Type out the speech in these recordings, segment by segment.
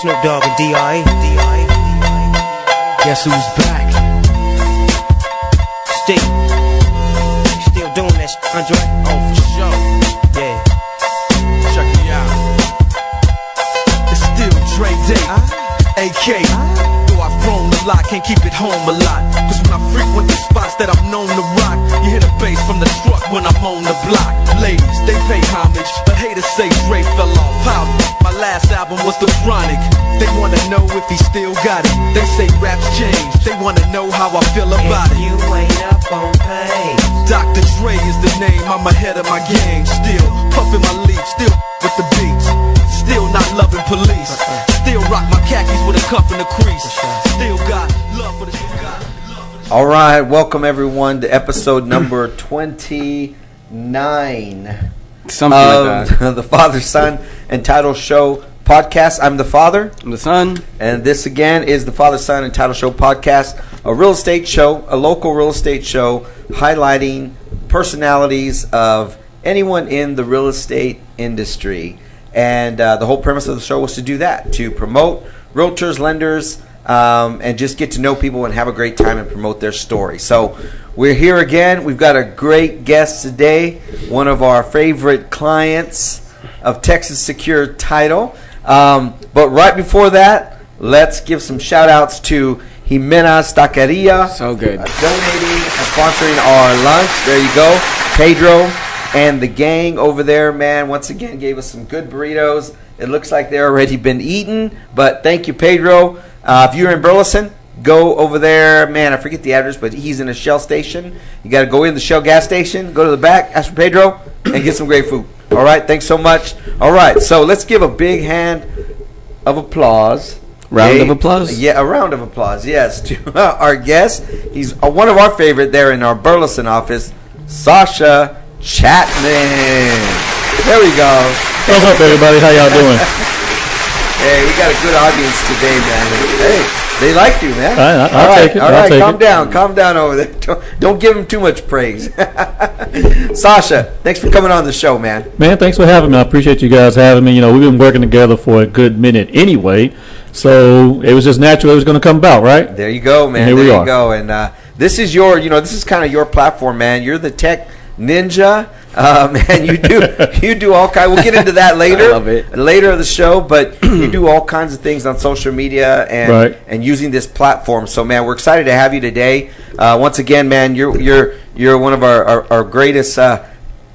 Snoop Dogg and D.I. D.I. Guess who's back? Still, still doing that, sh- Andre? Oh, for sure. Yeah. Check me out. It's still Dre Day, ah. AK. Ah. Though I've grown a lot, can't keep it home a lot. Cause when I frequent the spots that I'm known to rock, you hear the bass from the truck when I'm on the block. Ladies, they pay homage, but haters say Dre fell off. How? My last album was The Chronic. They wanna know if he still got it. They say raps change. They wanna know how I feel about If it. you ain't up on pain, Dr. Dre is the name, I'm ahead of my game. Still puffin' my leaf, still with the beats. Still not loving police. Still rock my khakis with a cuff in the crease. Still got love for the still got love for the All right, welcome everyone to episode number 29 Something like that. of the Father, Son, and Title Show podcast. I'm the Father, I'm The son. and this again is the Father, Son, and Title Show podcast, a real estate show, a local real estate show highlighting personalities of anyone in the real estate industry. And uh, the whole premise of the show was to do that, to promote realtors, lenders, um, and just get to know people and have a great time and promote their story. So we're here again. We've got a great guest today, one of our favorite clients of Texas Secure Title. Um, but right before that, let's give some shout outs to Jimena's Taqueria So good. uh, donating and sponsoring our lunch. There you go. Pedro and the gang over there, man, once again gave us some good burritos. It looks like they're already been eaten, but thank you, Pedro. Uh, if you're in Burleson, go over there. Man, I forget the address, but he's in a Shell station. You got to go in the Shell gas station, go to the back, ask for Pedro, and get some great food. All right, thanks so much. All right, so let's give a big hand of applause. Round of applause? Yeah, a round of applause. Yes, to our guest. He's uh, one of our favorite there in our Burleson office, Sasha Chapman. There we go. What's up, everybody? How y'all doing? Hey, we got a good audience today, man. Hey, they liked you, man. All right, I'll all right, all take calm it. down, calm down over there. Don't, don't give him too much praise. Sasha, thanks for coming on the show, man. Man, thanks for having me. I appreciate you guys having me. You know, we've been working together for a good minute anyway, so it was just natural it was going to come about, right? There you go, man. Here there we you are. go. And uh, this is your, you know, this is kind of your platform, man. You're the tech ninja, um, and you do you do all kind. We'll get into that later, I love it. later of the show. But you do all kinds of things on social media and Right. and using this platform. So, man, we're excited to have you today. Uh, once again, man, you're you're you're one of our our, our greatest. Uh,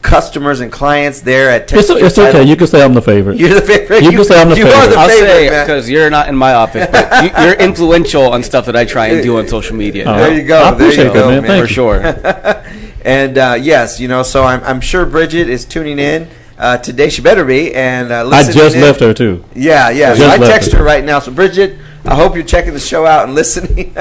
Customers and clients there at It's, Texas it's Title. okay. You can say I'm the favorite. You're the favorite. You can say I'm the you are favorite. the I'll favorite, say because you're not in my office, but you, you're influential on stuff that I try and do on social media. Uh, There you go. I there you appreciate that, go, man. Thank for you. sure. And uh, yes, you know, so I'm, I'm sure Bridget is tuning in uh, today. She better be. And uh, I just in. left her too. Yeah, yeah. I So I text her. her right now. So Bridget, I hope you're checking the show out and listening.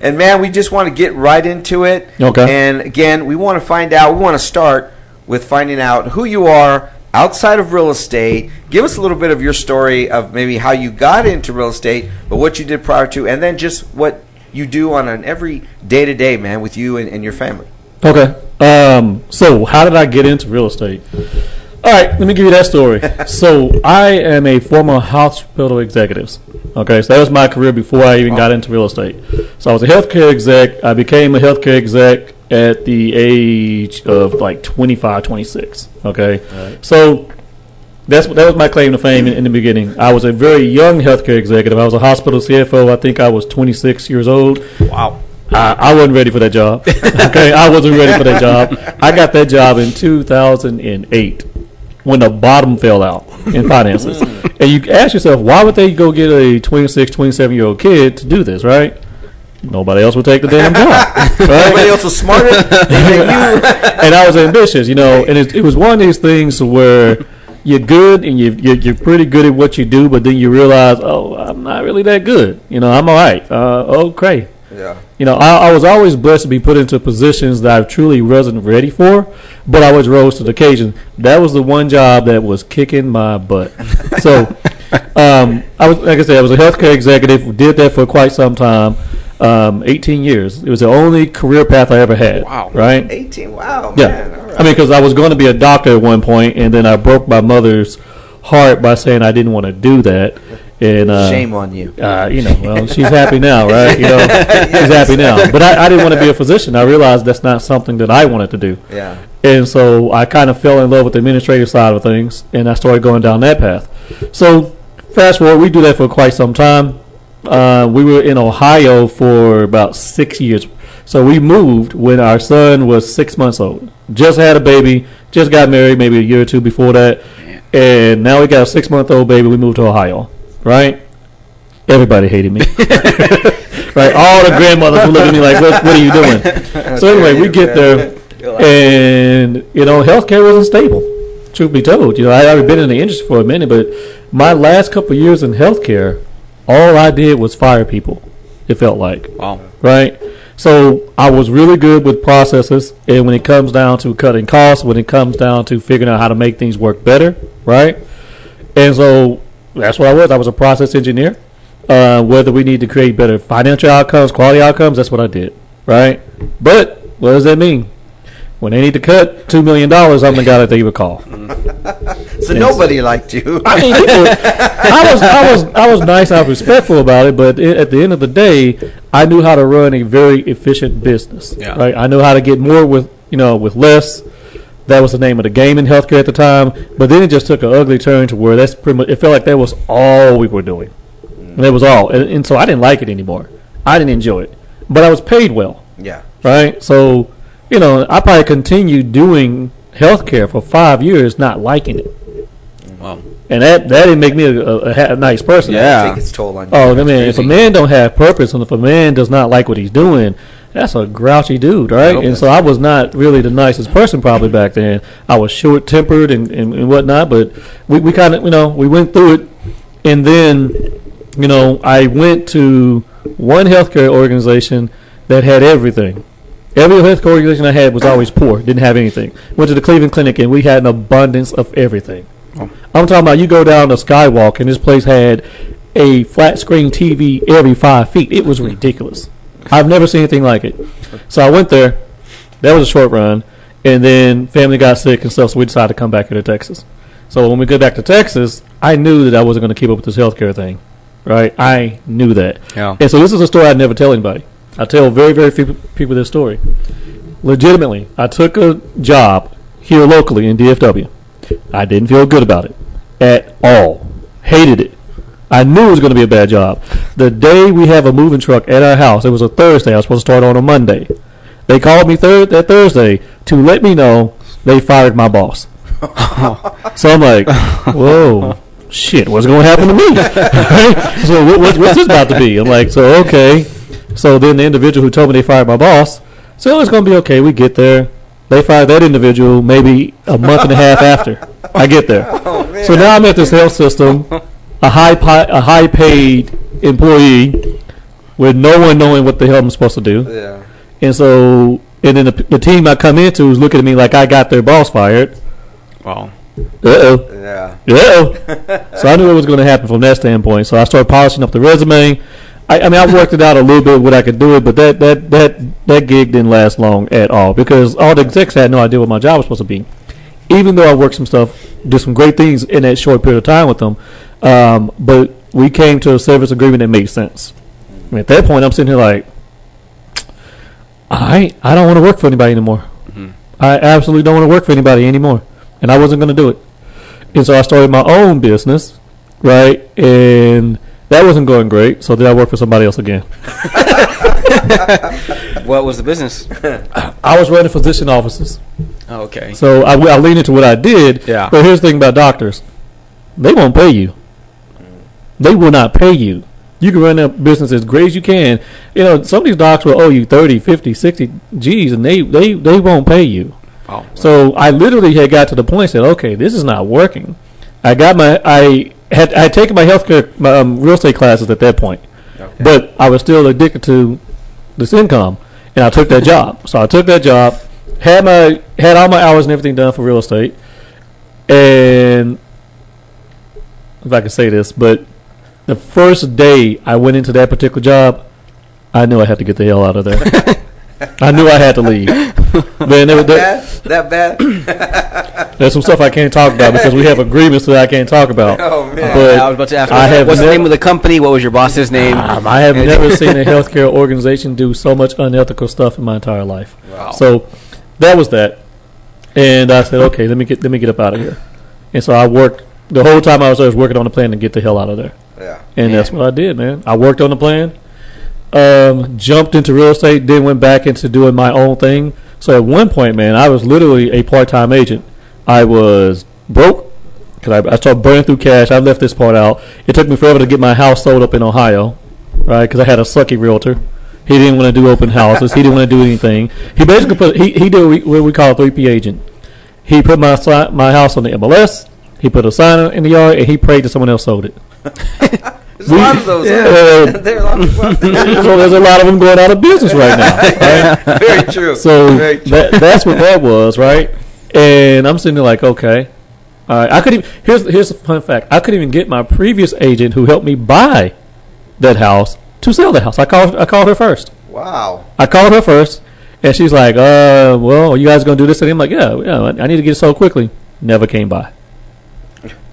and man, we just want to get right into it. Okay. And again, we want to find out. We want to start with finding out who you are outside of real estate. Give us a little bit of your story of maybe how you got into real estate, but what you did prior to, and then just what you do on an every day to day, man, with you and, and your family. Okay. Um, so how did I get into real estate? All right, let me give you that story. so I am a former hospital executive. Okay, so that was my career before I even got into real estate. So I was a healthcare exec. I became a healthcare exec at the age of like 25, 26. Okay, so that's that was my claim to fame in, in the beginning. I was a very young healthcare executive. I was a hospital CFO. I think I was 26 years old. Wow. I, I wasn't ready for that job. Okay, I wasn't ready for that job. I got that job in 2008 when the bottom fell out in finances. and you ask yourself, why would they go get a 26, 27 year old kid to do this, right? Nobody else would take the damn job. Everybody Right? else was smarter than you. and I was ambitious, you know, and it, it was one of these things where you're good and you, you're, you're pretty good at what you do, but then you realize, oh, I'm not really that good. You know, I'm all right. Uh, okay. Yeah. You know, I, I was always blessed to be put into positions that I truly wasn't ready for, but I always rose to the occasion. That was the one job that was kicking my butt. So, um, I was like I said, I was a healthcare executive. Did that for quite some time, um, 18 years. It was the only career path I ever had. Wow. Right? 18. Wow, Yeah. man. All right. I mean, because I was going to be a doctor at one point, and then I broke my mother's heart by saying I didn't want to do that. And uh, Shame on you. uh, you know, well, she's happy now, right? You know, she's happy now. But I, I didn't want to be a physician. I realized that's not something that I wanted to do. Yeah. And so I kind of fell in love with the administrative side of things, and I started going down that path. So fast forward, we do that for quite some time. Uh, we were in Ohio for about six years. So we moved when our son was six months old. Just had a baby, just got married maybe a year or two before that. And now we got a six month old baby. We moved to Ohio, right? Everybody hated me. right? All the grandmothers would look at me like, what, what are you doing? So anyway, we get there, and you know, healthcare wasn't stable. Truth be told, you know, I already been in the industry for a minute, but my last couple of years in healthcare, all I did was fire people. It felt like Wow. right? So I was really good with processes, and when it comes down to cutting costs, when it comes down to figuring out how to make things work better, right? And so that's what I was. I was a process engineer. Uh, whether we need to create better financial outcomes, quality outcomes, that's what I did, right? But what does that mean? When they need to cut two million dollars, I'm the guy that they would call. So nobody liked you. I mean, people, I was, I was, I was nice. I was respectful about it, but i- at the end of the day, I knew how to run a very efficient business. Yeah. Right. I knew how to get more with, you know, with less. That was the name of the game in healthcare at the time. But then it just took an ugly turn to where that's pretty much. It felt like that was all we were doing. And that was all, and, and so I didn't like it anymore. I didn't enjoy it, but I was paid well yeah. right? So, you know, I probably continued doing healthcare for five years, not liking it, Wow. and that that didn't make me a, a, a nice person. Yeah. Take its toll on you. Oh, I mean, if a man don't have purpose, and if a man does not like what he's doing, that's a grouchy dude, right? Nope. And so I was not really the nicest person probably back then. I was short tempered and, and, and whatnot, but we, we kind of, you know, we went through it. And then, you know, I went to one healthcare organization that had everything. Every healthcare organization I had was always poor, didn't have anything. Went to the Cleveland Clinic and we had an abundance of everything. Oh. I'm talking about you go down the skywalk and this place had a flat screen TV every five feet. It was ridiculous. I've never seen anything like it. So I went there. That was a short run, and then family got sick and stuff, so we decided to come back here to Texas. So when we go back to Texas, I knew that I wasn't going to keep up with this healthcare thing, right? I knew that. Yeah. And so this is a story I'd never tell anybody. I tell very, very few people this story. Legitimately, I took a job here locally in DFW. I didn't feel good about it at all. Hated it. I knew it was going to be a bad job. The day we have a moving truck at our house, it was a Thursday. I was supposed to start on a Monday. They called me thir- that Thursday to let me know they fired my boss. so I'm like, whoa, shit, what's going to happen to me? so what, what, what's this about to be? I'm like, so okay. So then the individual who told me they fired my boss so oh, it's going to be okay. We get there. They fired that individual maybe a month and a half after I get there. Oh, so now I'm at this health system, a high pi- a high paid employee with no one knowing what the hell I'm supposed to do. Yeah. And so, and then the, the team I come into is looking at me like I got their boss fired. Wow. Uh oh. Yeah. Yeah. so I knew what was going to happen from that standpoint. So I started polishing up the resume. I, I mean, I worked it out a little bit what I could do it, but that that that that gig didn't last long at all because all the execs had no idea what my job was supposed to be. Even though I worked some stuff, did some great things in that short period of time with them, um, but we came to a service agreement that made sense. And at that point, I'm sitting here like, I I don't want to work for anybody anymore. I absolutely don't want to work for anybody anymore, and I wasn't going to do it. And so I started my own business, right? And that wasn't going great. So then I worked for somebody else again. What was the business? I was running physician offices. Oh, okay. So I, I leaned into what I did. Yeah. But here's the thing about doctors they won't pay you. They will not pay you. You can run that business as great as you can. You know, some of these docs will owe you 30, 50, 60 G's, and they, they, they won't pay you. Wow. So I literally had got to the point and said, okay, this is not working. I got my I had I had taken my healthcare my, um, real estate classes at that point, but I was still addicted to this income, and I took that job. So I took that job, had my had all my hours and everything done for real estate, and if I can say this, but the first day I went into that particular job, I knew I had to get the hell out of there. I knew I had to leave. man, there, there, Bad? That bad? there's some stuff I can't talk about because we have agreements that I can't talk about. oh man. But I was about to ask. I have what's the name of the company? What was your boss's name? Um, I have never seen a healthcare organization do so much unethical stuff in my entire life. Wow. So that was that, and I said, okay, let me get let me get up out of here. And so I worked the whole time I was there. I was working on the plan to get the hell out of there, yeah. and that's what I did, man. I worked on the plan, um, jumped into real estate, then went back into doing my own thing. So at one point, man, I was literally a part time agent. I was broke because I, I started burning through cash. I left this part out. It took me forever to get my house sold up in Ohio, right? Because I had a sucky realtor. He didn't want to do open houses. He didn't want to do anything. He basically put he he did what we call a three P agent. He put my my house on the MLS. He put a sign in the yard, and he prayed that someone else sold it. There's a lot of those. Yeah. there are a lot of people out there. so there's a lot of them going out of business right now. Right? Very true. So Very true. that, that's what that was, right? And I'm sitting there like, okay, all right. I could even here's here's a fun fact. I couldn't even get my previous agent who helped me buy that house to sell the house. I called I called her first. wow. I called her first, and she's like, uh, well, are you guys gonna do this? And I'm like, yeah, yeah. I need to get it sold quickly. Never came by.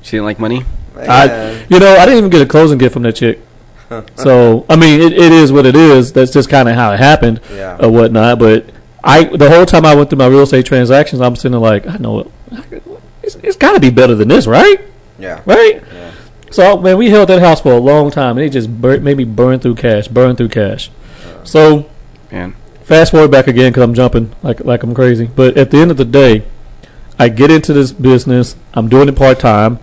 She didn't like money. I, you know, I didn't even get a closing gift from that chick. so I mean, it, it is what it is. That's just kind of how it happened, Yeah. or whatnot. But I, the whole time I went through my real estate transactions, I'm sitting there like, I know it. It's, it's got to be better than this, right? yeah. Right? Yeah. So man, we held that house for a long time, and it just bur- made me burn through cash, burn through cash. Uh. So Man, fast forward back again because I'm jumping like like I'm crazy. But at the end of the day, I get into this business. I'm doing it part time,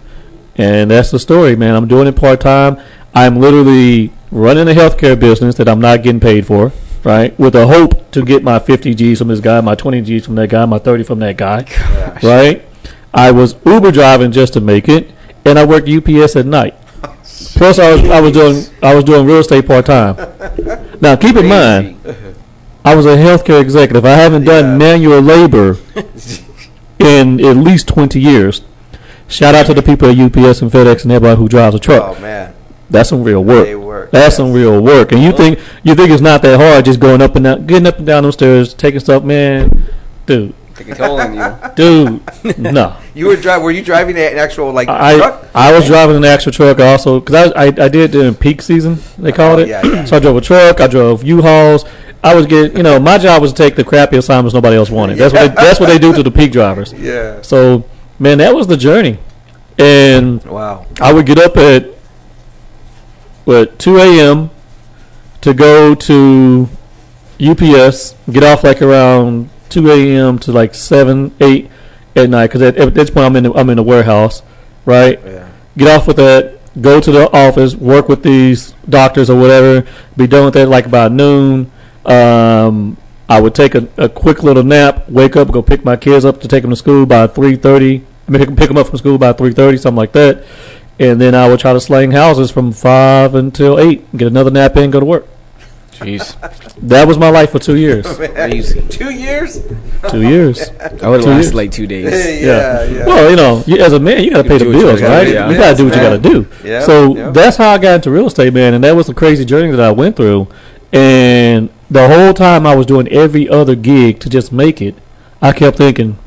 and that's the story, man. I'm doing it part time. I'm literally running a healthcare business that I'm not getting paid for, right? With a hope to get my 50 G's from this guy, my 20 G's from that guy, my 30 from that guy, right? I was Uber driving just to make it, and I worked UPS at night. Plus, I was I was doing I was doing real estate part time. Now, keep in mind, I was a healthcare executive. I haven't done Yeah. manual labor in at least 20 years. Shout out to the people at UPS and FedEx and everybody who drives a truck. Oh man. That's some real work. They work. That's some real work. And you think you think it's not that hard just going up and down, getting up and down those stairs, taking stuff, man, dude, take a toll on you. dude, no. You were driving. Were you driving an actual like I truck? I was driving an actual truck also because I, I I did it during peak season they oh, called it. yeah, yeah. So I drove a truck. I drove U-Hauls. I was getting you know my job was to take the crappy assignments nobody else wanted. That's what they, that's what they do to the peak drivers. Yeah. So man, that was the journey, and Wow. I would get up at what 2 a.m. to go to UPS, get off like around 2 a.m. to like 7, 8 at night because at, at this point I'm in the, I'm in the warehouse, right? Yeah. Get off with that, go to the office, work with these doctors or whatever, be done with that like about noon. Um, I would take a, a quick little nap, wake up, go pick my kids up to take them to school by 3:30. I mean, pick them up from school by 3:30, something like that. And then I would try to slang houses from five until eight, get another nap in, go to work. Jeez, That was my life for two years. crazy. Two years. two years. I would Two have lasted years. like two days. yeah. Yeah. Well, you know, you, as a man, you got to pay the do you bills, gotta right? yeah. You got to do what you got to do. Yeah, so yeah. that's how I got into real estate, man, and that was the crazy journey that I went through. And the whole time I was doing every other gig to just make it, I kept thinking,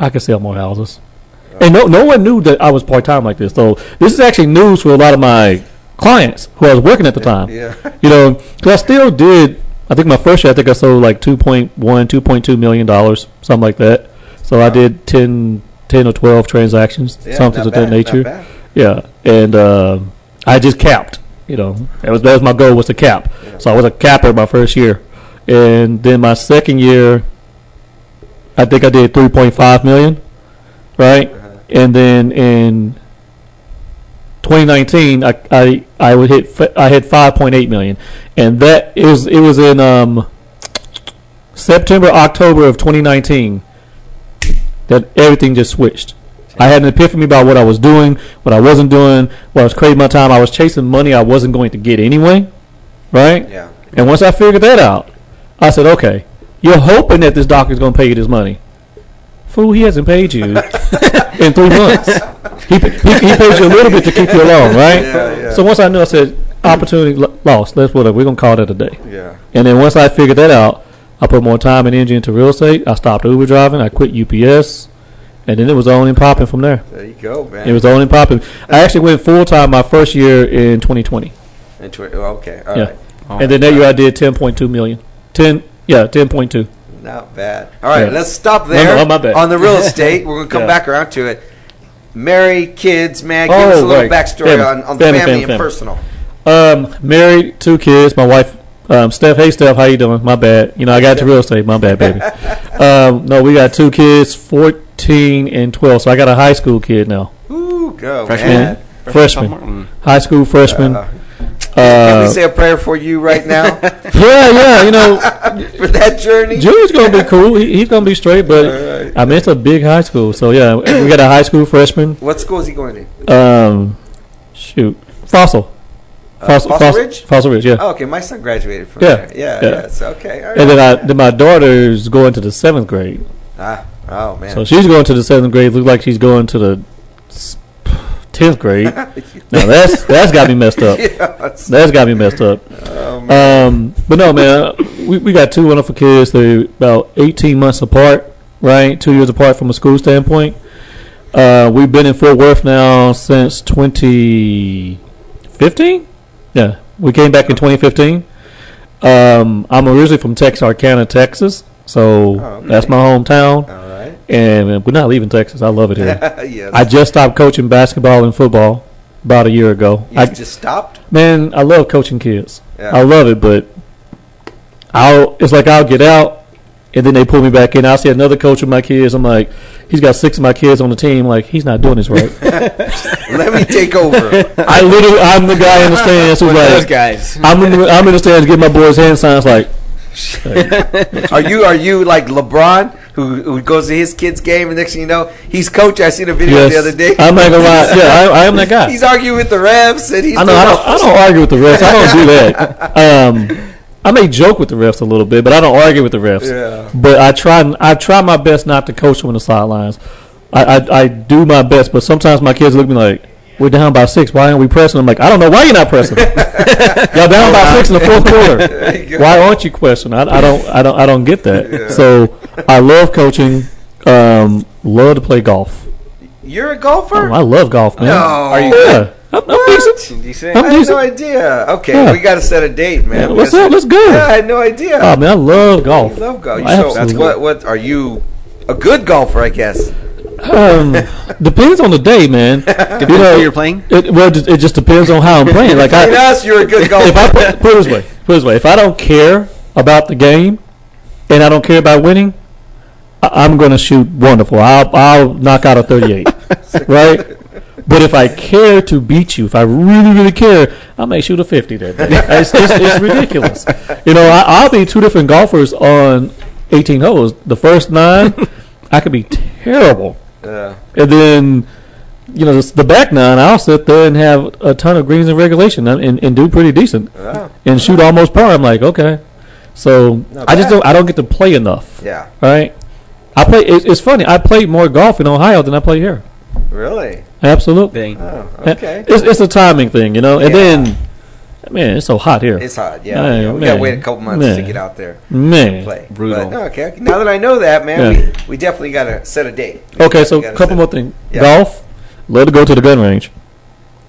I could sell more houses. And no, no one knew that I was part time like this. So this is actually news for a lot of my clients who I was working at the time. Yeah. You know, because I still did. I think my first year, I think I sold like 2.1, 2.2 million dollars, something like that. So I did 10, 10 or twelve transactions, Yeah, something of bad, that nature. Yeah, and uh, I just capped. You know, that was that was my goal was to cap. So I was a capper my first year, and then my second year, I think I did 3.5 million, right? And then in 2019, I I I would hit I hit 5.8 million, and that is it was in um September October of 2019 that everything just switched. I had an epiphany about what I was doing, what I wasn't doing, what I was creating my time. I was chasing money I wasn't going to get anyway, right? Yeah. And once I figured that out, I said, okay, you're hoping that this doctor's going to pay you this money. Fool, he hasn't paid you in three months. He, he, he pays you a little bit to keep you along, right? Yeah, yeah. So once I knew, I said, opportunity lo- lost. That's what we're going to call that a day. Yeah. And then once I figured that out, I put more time and energy into real estate. I stopped Uber driving. I quit UPS, and then it was on and popping from there. There you go, man. It was on and popping. I actually went full time my first year in 2020, And tw- oh, okay, all Yeah. right. and then that year I did 10.2 million. 10, yeah, 10.2. Not bad. All right, Yeah. let's stop there no, my bad. on the real estate. We're gonna come Yeah. back around to it. Married, kids, man. Give Oh, us a little right. backstory Family. on, on the Family, family, family, and personal. Um, married, two kids. My wife, um, Steph. Hey, Steph, how you doing? My bad. You know, I got to real estate. My bad, baby. um, no, we got two kids, 14 and 12. So I got a high school kid now. Ooh, go, Freshman? man. Freshman. Mm. High school freshman. Uh, Can we Uh, say a prayer for you right now yeah, yeah. You know, for that journey? Junior's gonna be cool. He, he's gonna be straight. But Alright. I mean, it's a big high school. So yeah, we got a high school freshman. What school is he going to? Um, shoot, Fossil. Uh, Fossil Ridge? Fossil Ridge. Yeah. Oh, okay, my son graduated from Yeah, there. Yeah, yeah. yes, okay. All right. And then I, then my daughter's going to the seventh grade. ah, oh man. So she's going to the seventh grade. Looks like she's going to the tenth grade. now that's that's got me messed up. Yes. That's got me messed up. Oh. Um, but no, man, we, we got two wonderful kids. They're about eighteen months apart, right? Two years apart from a school standpoint. Uh, we've been in Fort Worth now since 2015. Yeah, we came back in 2015. Um, I'm originally from Texarkana, Texas, so Oh, okay. that's my hometown. All right. And uh, we're not leaving Texas. I love it here. yes. I just stopped coaching basketball and football about a year ago. you I, just stopped? man, I love coaching kids. Yeah. I love it, but I'll. It's like I'll get out, and then they pull me back in. I'll see another coach with my kids. I'm like, he's got six of my kids on the team. Like he's not doing this right. Let me take over. I literally, I'm the guy in the stands who's Those like, guys. I'm in, the, I'm in the stands getting my boys hand signs. Like, Are you are you like LeBron who who goes to his kid's game and next thing you know he's coach? I seen a video yes, the other day. I'm not gonna lie. Yeah, I, I am that guy. he's arguing with the refs and he's I know. I don't, I don't argue with the refs. I don't do that. Um, I may joke with the refs a little bit, but I don't argue with the refs. Yeah. But I try. I try my best not to coach them on the sidelines. I, I I do my best, but sometimes my kids look at me like, "We're down by six. Why aren't we pressing?" I'm like, "I don't know why you're not pressing. Y'all down by six in the fourth quarter. Why aren't you questioning? I, I don't. I don't. I don't get that. So I love coaching. Um, love to play golf. You're a golfer? Oh, I love golf, man. No. Are you Yeah, I'm, I'm decent. Decent? I'm I had decent. no idea. Okay, Yeah. we got to set a date, man. Yeah, We up? Let's go. Yeah, I had no idea. Oh man, I love golf. You love golf. I So, absolutely what what are you a good golfer? I guess. Um, depends on the day, man. Depends You know, you're playing. It, well, it just- it just depends on how I'm playing. Like I, us, you're a good golfer. if I put, put it this way, put it this way, if I don't care about the game and I don't care about winning, I, I'm going to shoot wonderful. I'll I'll knock out a 38, right? But if I care to beat you, if I really really care, I may shoot a 50 that day. It's, it's, it's ridiculous. You know, I, I'll be two different golfers on 18 holes. The first nine, I could be terrible. Yeah. And then, you know, the, the back nine, I'll sit there and have a ton of greens in regulation and, and, and do pretty decent Yeah. and shoot almost par. I'm like, okay. So Not I just bad. don't. I don't get to play enough. Yeah. Right. I play. It, it's funny. I played more golf in Ohio than I play here. Really? Absolutely. Oh, okay. It's it's a timing thing, you know. And Yeah. then, man, it's so hot here. It's hot. Yeah. Man, yeah. We gotta wait a couple months to get out there man. and play. Brutal. But, no, okay. Now that I know that, man, Yeah. we, we definitely gotta set a date. Okay, so a couple more things. Yeah. Golf. Love to go to the gun range.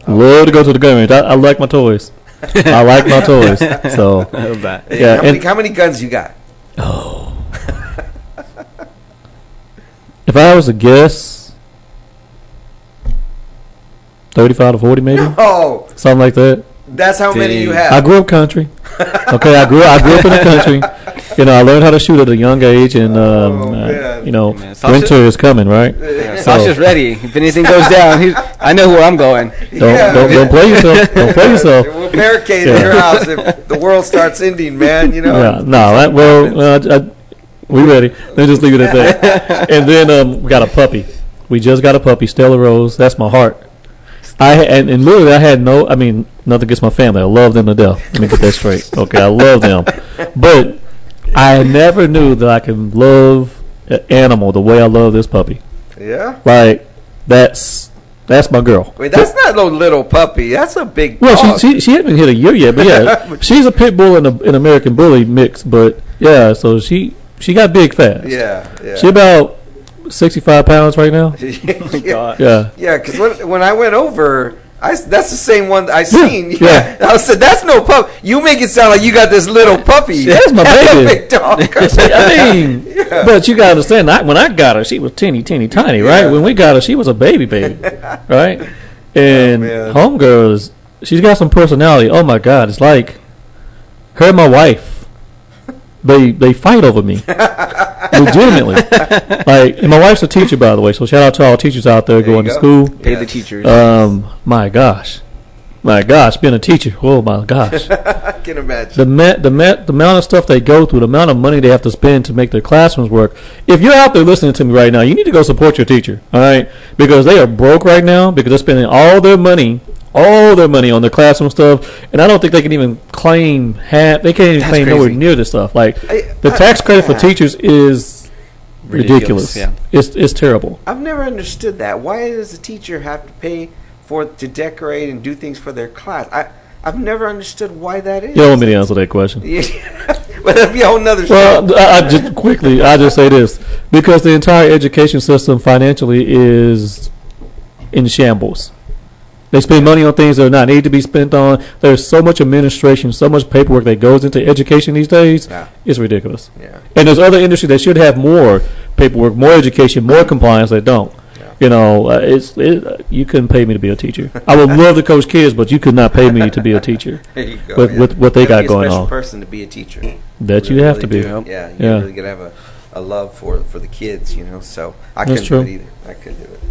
Oh. Love to go to the gun range. I, I like my toys. I like my toys. So I love that. Hey, Yeah, how, many, and- how many guns you got? Oh. if I was to guess, thirty-five to forty, maybe Oh, something like that. That's how many you have. I grew up country. Okay, I grew I grew up in the country. You know, I learned how to shoot at a young age, and um, Oh, uh, you know, Man, winter is coming, right? Yeah, So- Sasha's ready. If anything goes down, he's, I know where I'm going. Don't Yeah, don't, don't play yourself. Don't play yourself. We'll barricade Yeah. your house if the world starts ending, man. You know. Yeah, no, that, well, uh, I, we ready. Let me just leave it at that. and then um, we got a puppy. We just got a puppy, Stella Rose. That's my heart. I and, and literally, I had no. I mean, nothing against my family. I love them to death. Let me get that straight. Okay, I love them, but I never knew that I can love an animal the way I love this puppy. Yeah. Like that's that's my girl. Wait, that's not no little puppy. That's a big. Well, dog. she, she she hasn't hit a year yet, but yeah, she's a pit bull and a, an American bully mix. But Yeah, so she she got big fast. Yeah, yeah. She about sixty five pounds right now. Oh yeah. Yeah. Yeah, because when, when I went over, I that's the same one I seen. yeah. I said that's no pup. You make it sound like you got this little puppy. That's my baby. big dog. I mean, but you gotta understand. I, when I got her, she was teeny, teeny, tiny, right? When we got her, she was a baby, baby, right? And Oh, man. homegirl is she's got some personality. Oh my god, it's like her and my wife. They they fight over me, legitimately. Like, and my wife's a teacher, by the way. So shout out to all teachers out there There going to school. Pay the teachers. Um, my gosh, my gosh, being a teacher. Oh my gosh. I can imagine. the ma- the ma- the amount of stuff they go through, the amount of money they have to spend to make their classrooms work. If you're out there listening to me right now, you need to go support your teacher, all right? Because they are broke right now because they're spending all their money, all their money on their classroom stuff, and I don't think they can even claim half. They can't even That's claim nowhere near this stuff. Like I- the I- tax credit for teachers is Ridiculous, ridiculous. yeah. It's it's terrible. I've never understood that. Why does a teacher have to pay for to decorate and do things for their class? I I've never understood why that is. You don't want me to answer that question. Yeah. but that'd be a whole nother show. Well, I, I just quickly, I just say this because the entire education system financially is in shambles. They spend money on things that are not need to be spent on. There's so much administration, so much paperwork that goes into education these days. Yeah. It's ridiculous. Yeah. And there's other industries that should have more paperwork, more education, more compliance that don't. You know, uh, it's it, uh, you couldn't pay me to be a teacher. I would love to coach kids, but you could not pay me to be a teacher. There you go. with- yeah. with what they gotta got going special on. person to be a teacher. That you really, have to be. do. Yeah, you Yeah. really gotta have a, a love for for the kids, you know. So I That's couldn't do it either. I couldn't do it,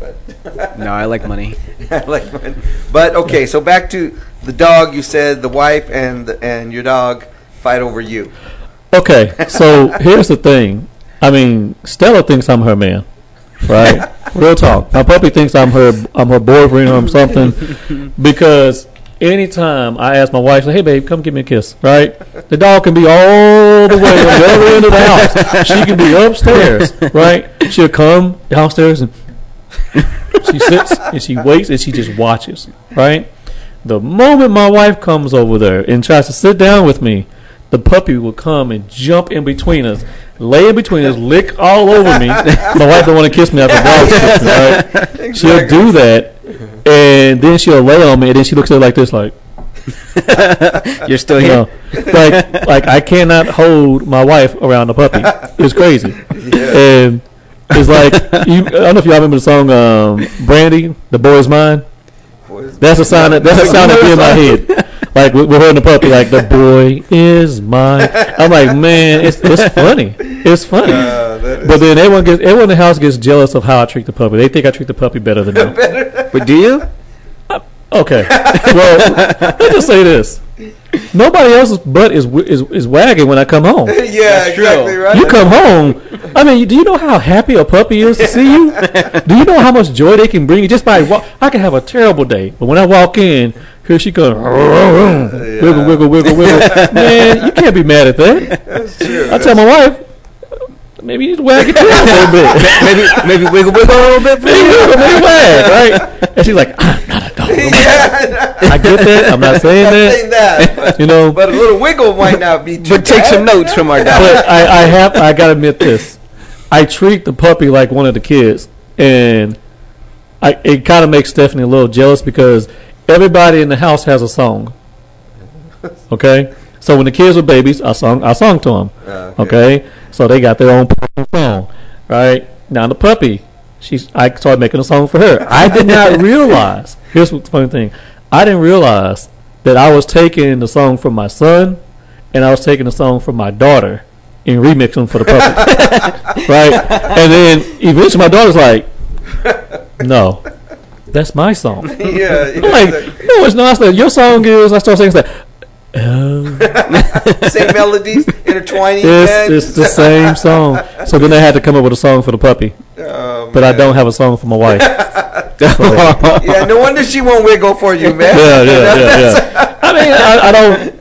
but no, I like money. I like money. But okay, so back to the dog. You said the wife and the, and your dog fight over you. Okay, so here's the thing. I mean, Stella thinks I'm her man, right? Real talk. My puppy thinks I'm her. I'm her boyfriend or something because anytime I ask my wife, "Hey, babe, come give me a kiss," right? The dog can be all the way on the other end of the house. She can be upstairs, right? She'll come downstairs and she sits and she waits and she just watches, right? The moment my wife comes over there and tries to sit down with me, the puppy will come and jump in between us, lay in between us, lick all over me. My wife don't want to kiss me after dog kisses me, right? She'll do that, and then she'll lay on me, and then she looks at it like this, like You're still you here. know, like like I cannot hold my wife around the puppy. It's crazy, and it's like you, I don't know if y'all remember the song um, "Brandy," "The Boy Is Mine." That's a sound. That, that's a sound that be in my head. Like we're we're holding the puppy, like the boy is mine. I'm like, man, it's it's funny. It's funny. Uh, But then everyone gets everyone in the house gets jealous of how I treat the puppy. They think I treat the puppy better than them. But do you? Okay. Well, let's just say this: nobody else's butt is is is wagging when I come home. yeah, true. exactly right. You come home. I mean, do you know how happy a puppy is to see you? Do you know how much joy they can bring you just by walk? I can have a terrible day, but when I walk in, here she goes, wiggle, wiggle, wiggle, wiggle. Man, you can't be mad at that. That's true. I tell my wife, maybe you need to wag it down a little bit. maybe maybe wiggle wiggle a little bit. For Maybe wiggle, maybe wag, right? And she's like, I'm not a dog. yeah, I get that. I'm not saying I'm that. saying that. You know, but a little wiggle might not be too But take bad. some notes from our dog. but I, I have I gotta admit this. I treat the puppy like one of the kids, and I it kind of makes Stephanie a little jealous because everybody in the house has a song. Okay, so when the kids were babies, I sung I sung to them. Uh, Okay, so they got their own song, right? Now the puppy, she's I started making a song for her. I did not realize. Here's what's the funny thing: I didn't realize that I was taking the song from my son, and I was taking the song from my daughter, and remixing them for the puppy, right? And then eventually my daughter's like, "No, that's my song." yeah, I'm like, "No, it's not." Your song is. I start singing. It's like, oh. same melodies intertwining. It's, it's the same song. So then I had to come up with a song for the puppy, Oh, but I don't have a song for my wife. Yeah, no wonder she won't wiggle for you, man. yeah, yeah, yeah, yeah. I mean, I, I don't.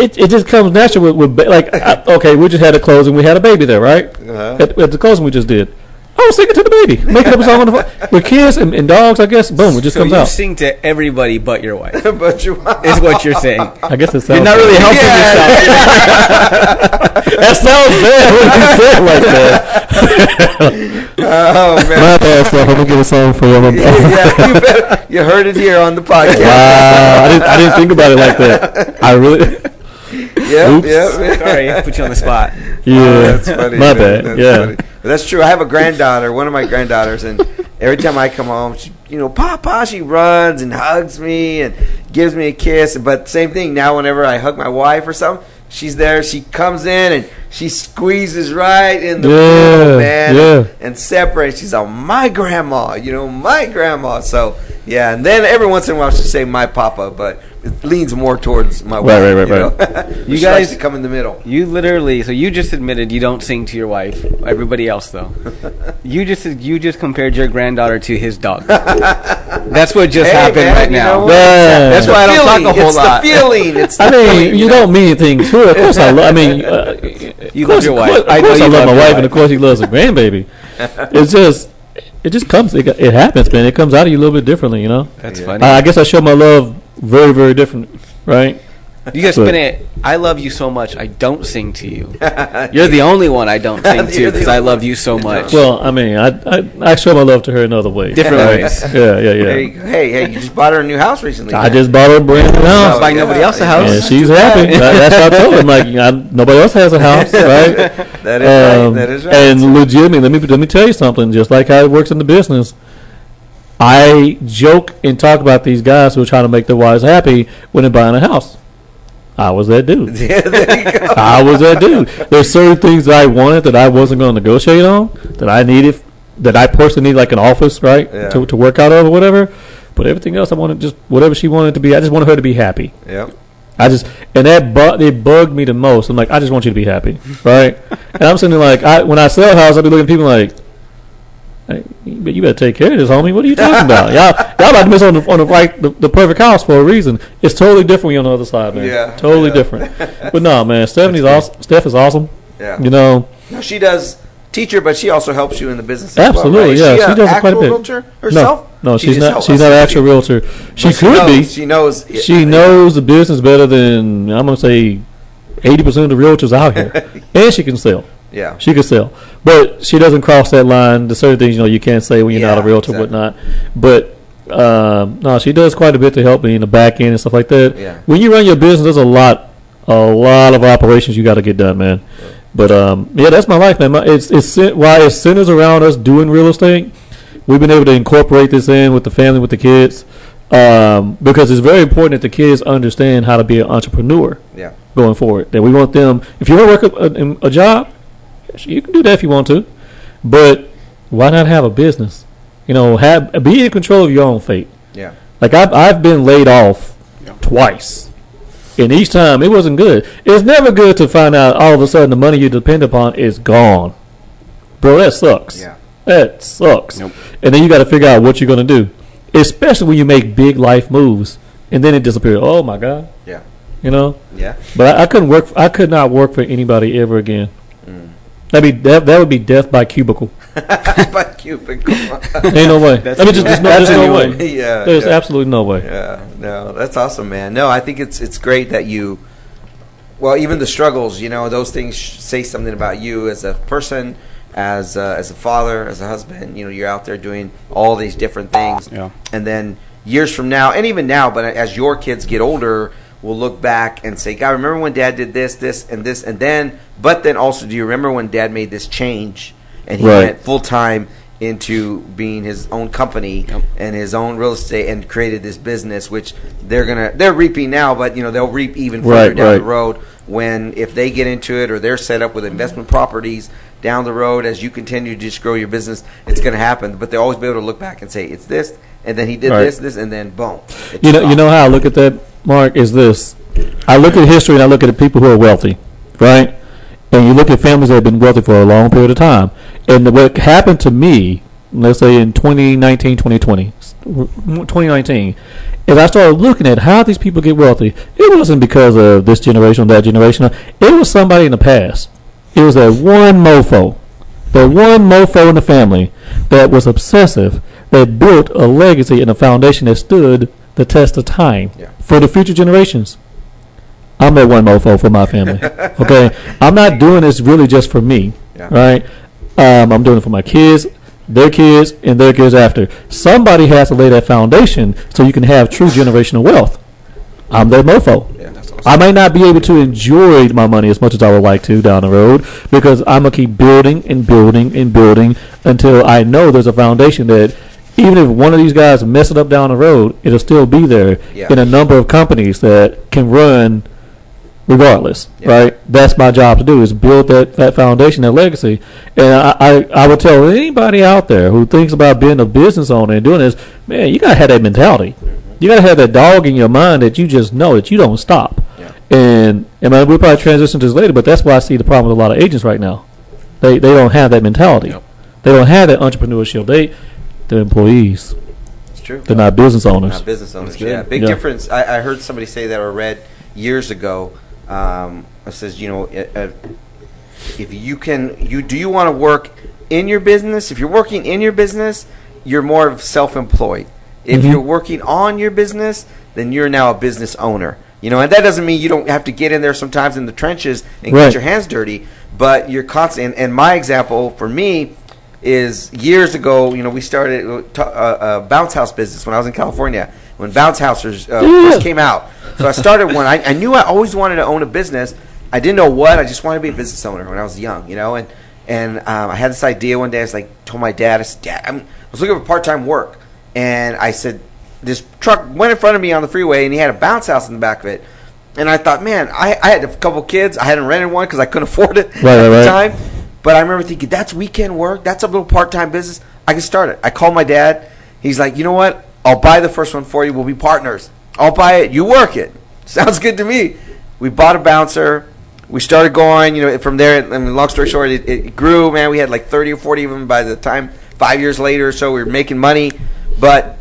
It, it just comes natural with, with like I, okay, we just had a closing, we had a baby there, right? Uh-huh. At, at the closing we just did, I was singing to the baby, making up a song on the phone with kids and, and dogs. I guess boom, it just So comes you out. sing to everybody but your wife. but your wife. Is what you're saying. I guess it sounds. You're not really bad. helping yourself. That sounds bad when you say it like that. oh man. My bad, Steph. I'm gonna get a song for you. yeah, you, better, you heard it here on the podcast. Wow, I didn't, I didn't think about it like that. I really, yeah, Oops. yep. Sorry, I put you on the spot. yeah, Oh, that's funny. my man. bad. That's yeah, funny. That's true. I have a granddaughter, one of my granddaughters, and every time I come home, she, you know, Papa, she runs and hugs me and gives me a kiss. But same thing now. Whenever I hug my wife or something, she's there. She comes in and she squeezes right in the Yeah, middle, man, yeah. and, and separates. She's like, my grandma, you know, my grandma. So yeah, and then every once in a while she'll say my papa, but it leans more towards my wife. right, right, you right. know? You She likes guys- to come in the middle. You literally, so you just admitted you don't sing to your wife. Everybody else though. You just you just compared your granddaughter to his dog. That's what just Hey, happened man, right now. know what? That's why I don't feeling. talk a whole it's lot. the feeling. It's the I mean, feeling, you know? don't mean anything to it. Of course, I love. I mean, uh, You of love course, your of wife. course, I of know course I love love my your wife, and of course he loves the grandbaby. It's just, it just comes. It, it happens, man. It comes out of you a little bit differently, you know. That's Yeah. funny. I, I guess I show my love very, very different, right? you guys but- spin it. I love you so much. I don't sing to you. You're the only one I don't sing to because I love you so much. Well, I mean, I, I I show my love to her in other ways. Different right? ways. Yeah, yeah, There yeah. you go. Hey, hey, you just bought her a new house recently. I just bought her a brand new house. Buy nobody else a house. And she's happy. That's what I told her. I'm like, I, nobody else has a house, right? That is right. Um, That is right. And legitimately, let me let me tell you something. Just like how it works in the business, I joke and talk about these guys who are trying to make their wives happy when they're buying a house. I was that dude. yeah, there you go. I was that dude. There's certain things that I wanted that I wasn't going to negotiate on that I needed, that I personally need like an office, right, Yeah. to to work out of or whatever. But everything else, I wanted just whatever she wanted to be. I just wanted her to be happy. Yeah. I just and that bu- it bugged me the most. I'm like, I just want you to be happy, right? and I'm sitting there like, I when I sell a house, I'll be looking at people like, hey, but you better take care of this, homie. What are you talking about? Y'all, y'all about to miss on the on the right the, the perfect house for a reason. It's totally different when you're on the other side, man. Yeah, totally yeah. different. But no, man, Stephanie's awesome. Steph is awesome. Yeah. You know, No, she does teacher, but she also helps you in the business. as Absolutely, well, right? Yeah, She, she does quite a bit. realtor herself. no, no, She she's not. She's not an actual realtor. She But could be. knows- She knows. She knows the business better than I'm gonna say eighty percent of the realtors out here, and she can sell. Yeah. She could sell, but she doesn't cross that line. There's certain things you know you can't say when you're not a realtor, exactly. whatnot. But um, no, she does quite a bit to help me in the back end and stuff like that. Yeah. When you run your business, there's a lot, a lot of operations you got to get done, man. But um, yeah, that's my life, man. My, it's it's why it centers around us doing real estate. We've been able to incorporate this in with the family, with the kids, um, because it's very important that the kids understand how to be an entrepreneur Yeah. going forward. That we want them. If you want to work a, a, a job, you can do that if you want to, but why not have a business? You know, have be in control of your own fate. Yeah. Like I've I've been laid off twice, and each time it wasn't good. It's never good to find out all of a sudden the money you depend upon is gone, bro. That sucks. Yeah. That sucks. Nope. And then you got to figure out what you're gonna do, especially when you make big life moves, and then it disappears. Oh my god. Yeah. You know. Yeah. But I, I couldn't work. I could not work for anybody ever again. That'd be that, that would be death by cubicle. By cubicle. Ain't no way. That's I mean, a just, there's no, there's no way. yeah. There's yeah. absolutely no way. Yeah, no, that's awesome, man. No, I think it's it's great that you, well, even the struggles, you know, those things say something about you as a person, as a, as a father, as a husband. You know, you're out there doing all these different things, Yeah. and then years from now, and even now, but as your kids get older, we'll look back and say, "God, remember when Dad did this, this, and this," and then, but then also, do you remember when Dad made this change and he Right. went full time into being his own company Yep. and his own real estate and created this business which they're gonna they're reaping now but you know they'll reap even further Right, down right. the road when if they get into it or they're set up with investment properties down the road as you continue to just grow your business it's gonna happen but they'll always be able to look back and say it's this and then he did Right. this this and then boom You know, took you know how I look at that, Mark, is this. I look at history and I look at the people who are wealthy, right? And you look at families that have been wealthy for a long period of time. And what happened to me, let's say in 2019, 2020, 2019, is I started looking at how these people get wealthy. It wasn't because of this generation or that generation. It was somebody in the past. It was that one mofo the one mofo in the family that was obsessive, that built a legacy and a foundation that stood the test of time Yeah. for the future generations. I'm that one mofo for my family. okay, I'm not doing this really just for me, Yeah. right? Um, I'm doing it for my kids, their kids, and their kids after. Somebody has to lay that foundation so you can have true generational wealth. I'm that mofo. Yeah, that's I may not be able to enjoy my money as much as I would like to down the road because I'm gonna keep building and building and building until I know there's a foundation that even if one of these guys mess it up down the road, it'll still be there Yeah. in a number of companies that can run regardless. Yeah. Right? That's my job to do is build that, that foundation, that legacy. And I, I, I would tell anybody out there who thinks about being a business owner and doing this, man, you gotta have that mentality. You gotta have that dog in your mind that you just know that you don't stop. Yeah. And and we'll probably transition to this later, but that's why I see the problem with a lot of agents right now. They they don't have that mentality. Yep. They don't have that entrepreneurship. They they're employees. It's true. They're not business owners. Not business owners. Yeah, big Yeah. difference. I, I heard somebody say that or read years ago. Um, it says, you know, uh, if you can, you do you want to work in your business? If you're working in your business, you're more of self-employed. If Mhm. you're working on your business, then you're now a business owner. You know, and that doesn't mean you don't have to get in there sometimes in the trenches and Right. get your hands dirty, but you're constant. And, and my example for me is years ago. You know, we started a, a, a bounce house business when I was in California when bounce houses uh, first came out. So I started one. I, I knew I always wanted to own a business. I didn't know what. I just wanted to be a business owner when I was young. You know, and and um, I had this idea one day. I was like, told my dad, I said, Dad, I'm, I was looking for part time work, and I said, this truck went in front of me on the freeway, and he had a bounce house in the back of it. And I thought, man, I, I had a couple kids. I hadn't rented one because I couldn't afford it Right, at right, the time. But I remember thinking, that's weekend work. That's a little part time business. I can start it. I called my dad. He's like, you know what? I'll buy the first one for you. We'll be partners. I'll buy it. You work it. Sounds good to me. We bought a bouncer. We started going. You know, from there. I mean, long story short, it, it grew. Man, we had like thirty or forty of them by the time five years later. or So we were making money. But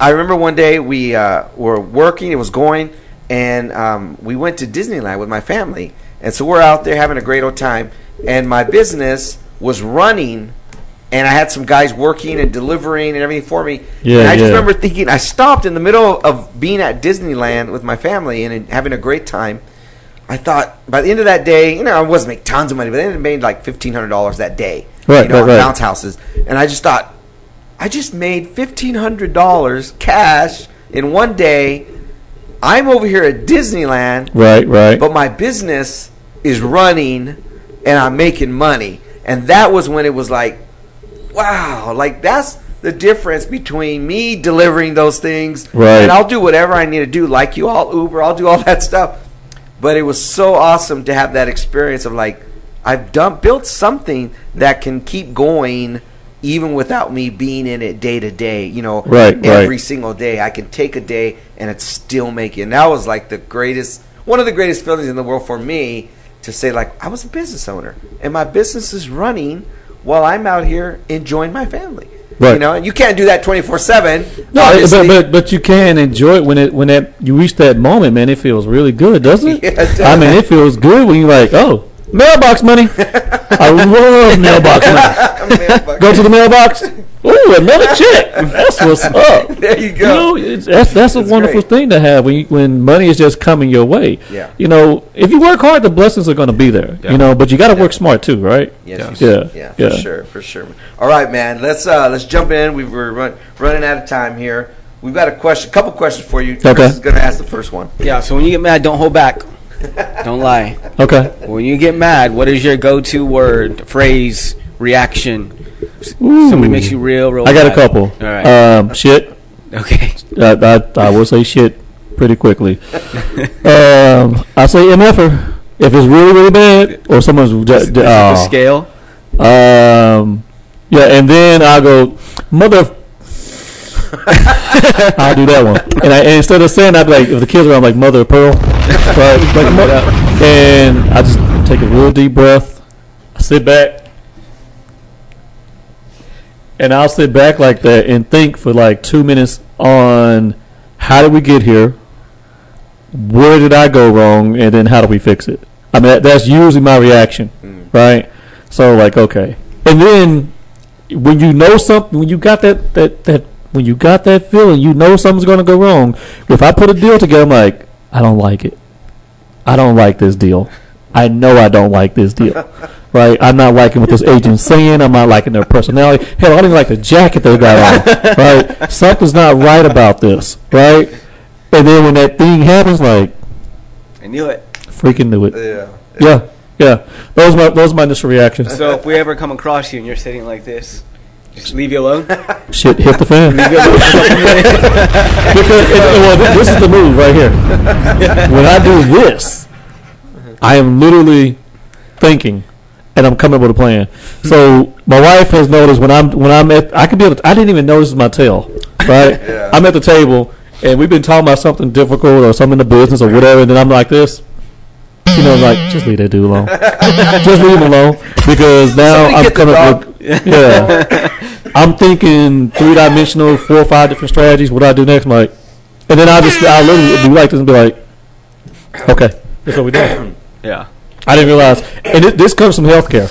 I remember one day we uh, were working. It was going, and um, we went to Disneyland with my family. And so we're out there having a great old time. And my business was running, and I had some guys working and delivering and everything for me. Yeah, and I just yeah. remember thinking, I stopped in the middle of being at Disneyland with my family and, having a great time. I thought by the end of that day, you know, I wasn't making tons of money, but I ended up made like fifteen hundred dollars that day. Right, you know, right, on right. bounce houses. And I just thought, I just made fifteen hundred dollars cash in one day. I'm over here at Disneyland, Right, right. but my business is running and I'm making money. And that was when it was like, wow, like that's the difference between me delivering those things Right. and I'll do whatever I need to do, like you all Uber, I'll do all that stuff. But it was so awesome to have that experience of like, I've done built something that can keep going even without me being in it day to day, you know, Right, every right. single day. I can take a day and it's still making. And that was like the greatest, one of the greatest feelings in the world for me to say like I was a business owner and my business is running while I'm out here enjoying my family. Right. You know, and you can't do that twenty four seven. No, but, but but you can enjoy it when it when that you reach that moment, man. It feels really good, doesn't it? Yeah, does. I mean, it feels good when you're like, oh, mailbox money. I love mailbox money. Go to the mailbox. Ooh, another check. That's what's up. There you go. You go. know, that's that's a That's wonderful great. thing to have when you, when money is just coming your way. Yeah. You know, if you work hard, the blessings are going to be there. Yeah. You know, but you got to work smart too, right? Yes, Yeah. you Yeah. yeah, for Yeah. sure, for sure. All right, man. Let's uh, let's jump in. We were run, running out of time here. We've got a question, a couple questions for you. Okay. Chris is going to ask the first one. Yeah, so when you get mad, don't hold back. Don't lie. Okay. When you get mad, what is your go-to word, phrase, reaction? Ooh. Somebody makes you real, real. I got a couple. All right. Um, shit. okay. I, I, I will say shit pretty quickly. um, I say MFer if it's really really bad or someone's is d- the uh, scale. um, yeah, and then I go mother. I'll do that one, and, I, and instead of saying that, like if the kids are, I'm like mother of pearl, right? Like, and I just take a real deep breath. I sit back, and I'll sit back like that and think for like two minutes on how did we get here, where did I go wrong, and then how do we fix it. I mean that, that's usually my reaction, mm. right? So like okay, And then when you know something, when you got that that that when you got that feeling, you know something's going to go wrong. If I put a deal together, I'm like, I don't like it. I don't like this deal. I know I don't like this deal. Right? I'm not liking what this agent's saying. I'm not liking their personality. Hell, I don't even like the jacket they got on. Right? Something's not right about this. Right? And then when that thing happens, like, I knew it. freaking knew it. Yeah. Yeah, yeah. Those are my those are my initial reactions. So if we ever come across you and you're sitting like this, just leave you alone. Shit hit the fan. because it, it- well, this is the move right here. When I do this, I am literally thinking, and I'm coming up with a plan. So my wife has noticed when I'm when I'm at I could be able to, I didn't even notice my tail. Right, Yeah. I'm at the table and we've been talking about something difficult or something in the business or whatever, and then I'm like this. You know, like just leave that dude alone. just leave him alone because now Somebody I'm coming up with yeah. I'm thinking three dimensional, four or five different strategies. What do I do next, Mike? And then I just I literally be like this and be like, okay, that's what we do. yeah. I didn't realize, and it, this comes from healthcare.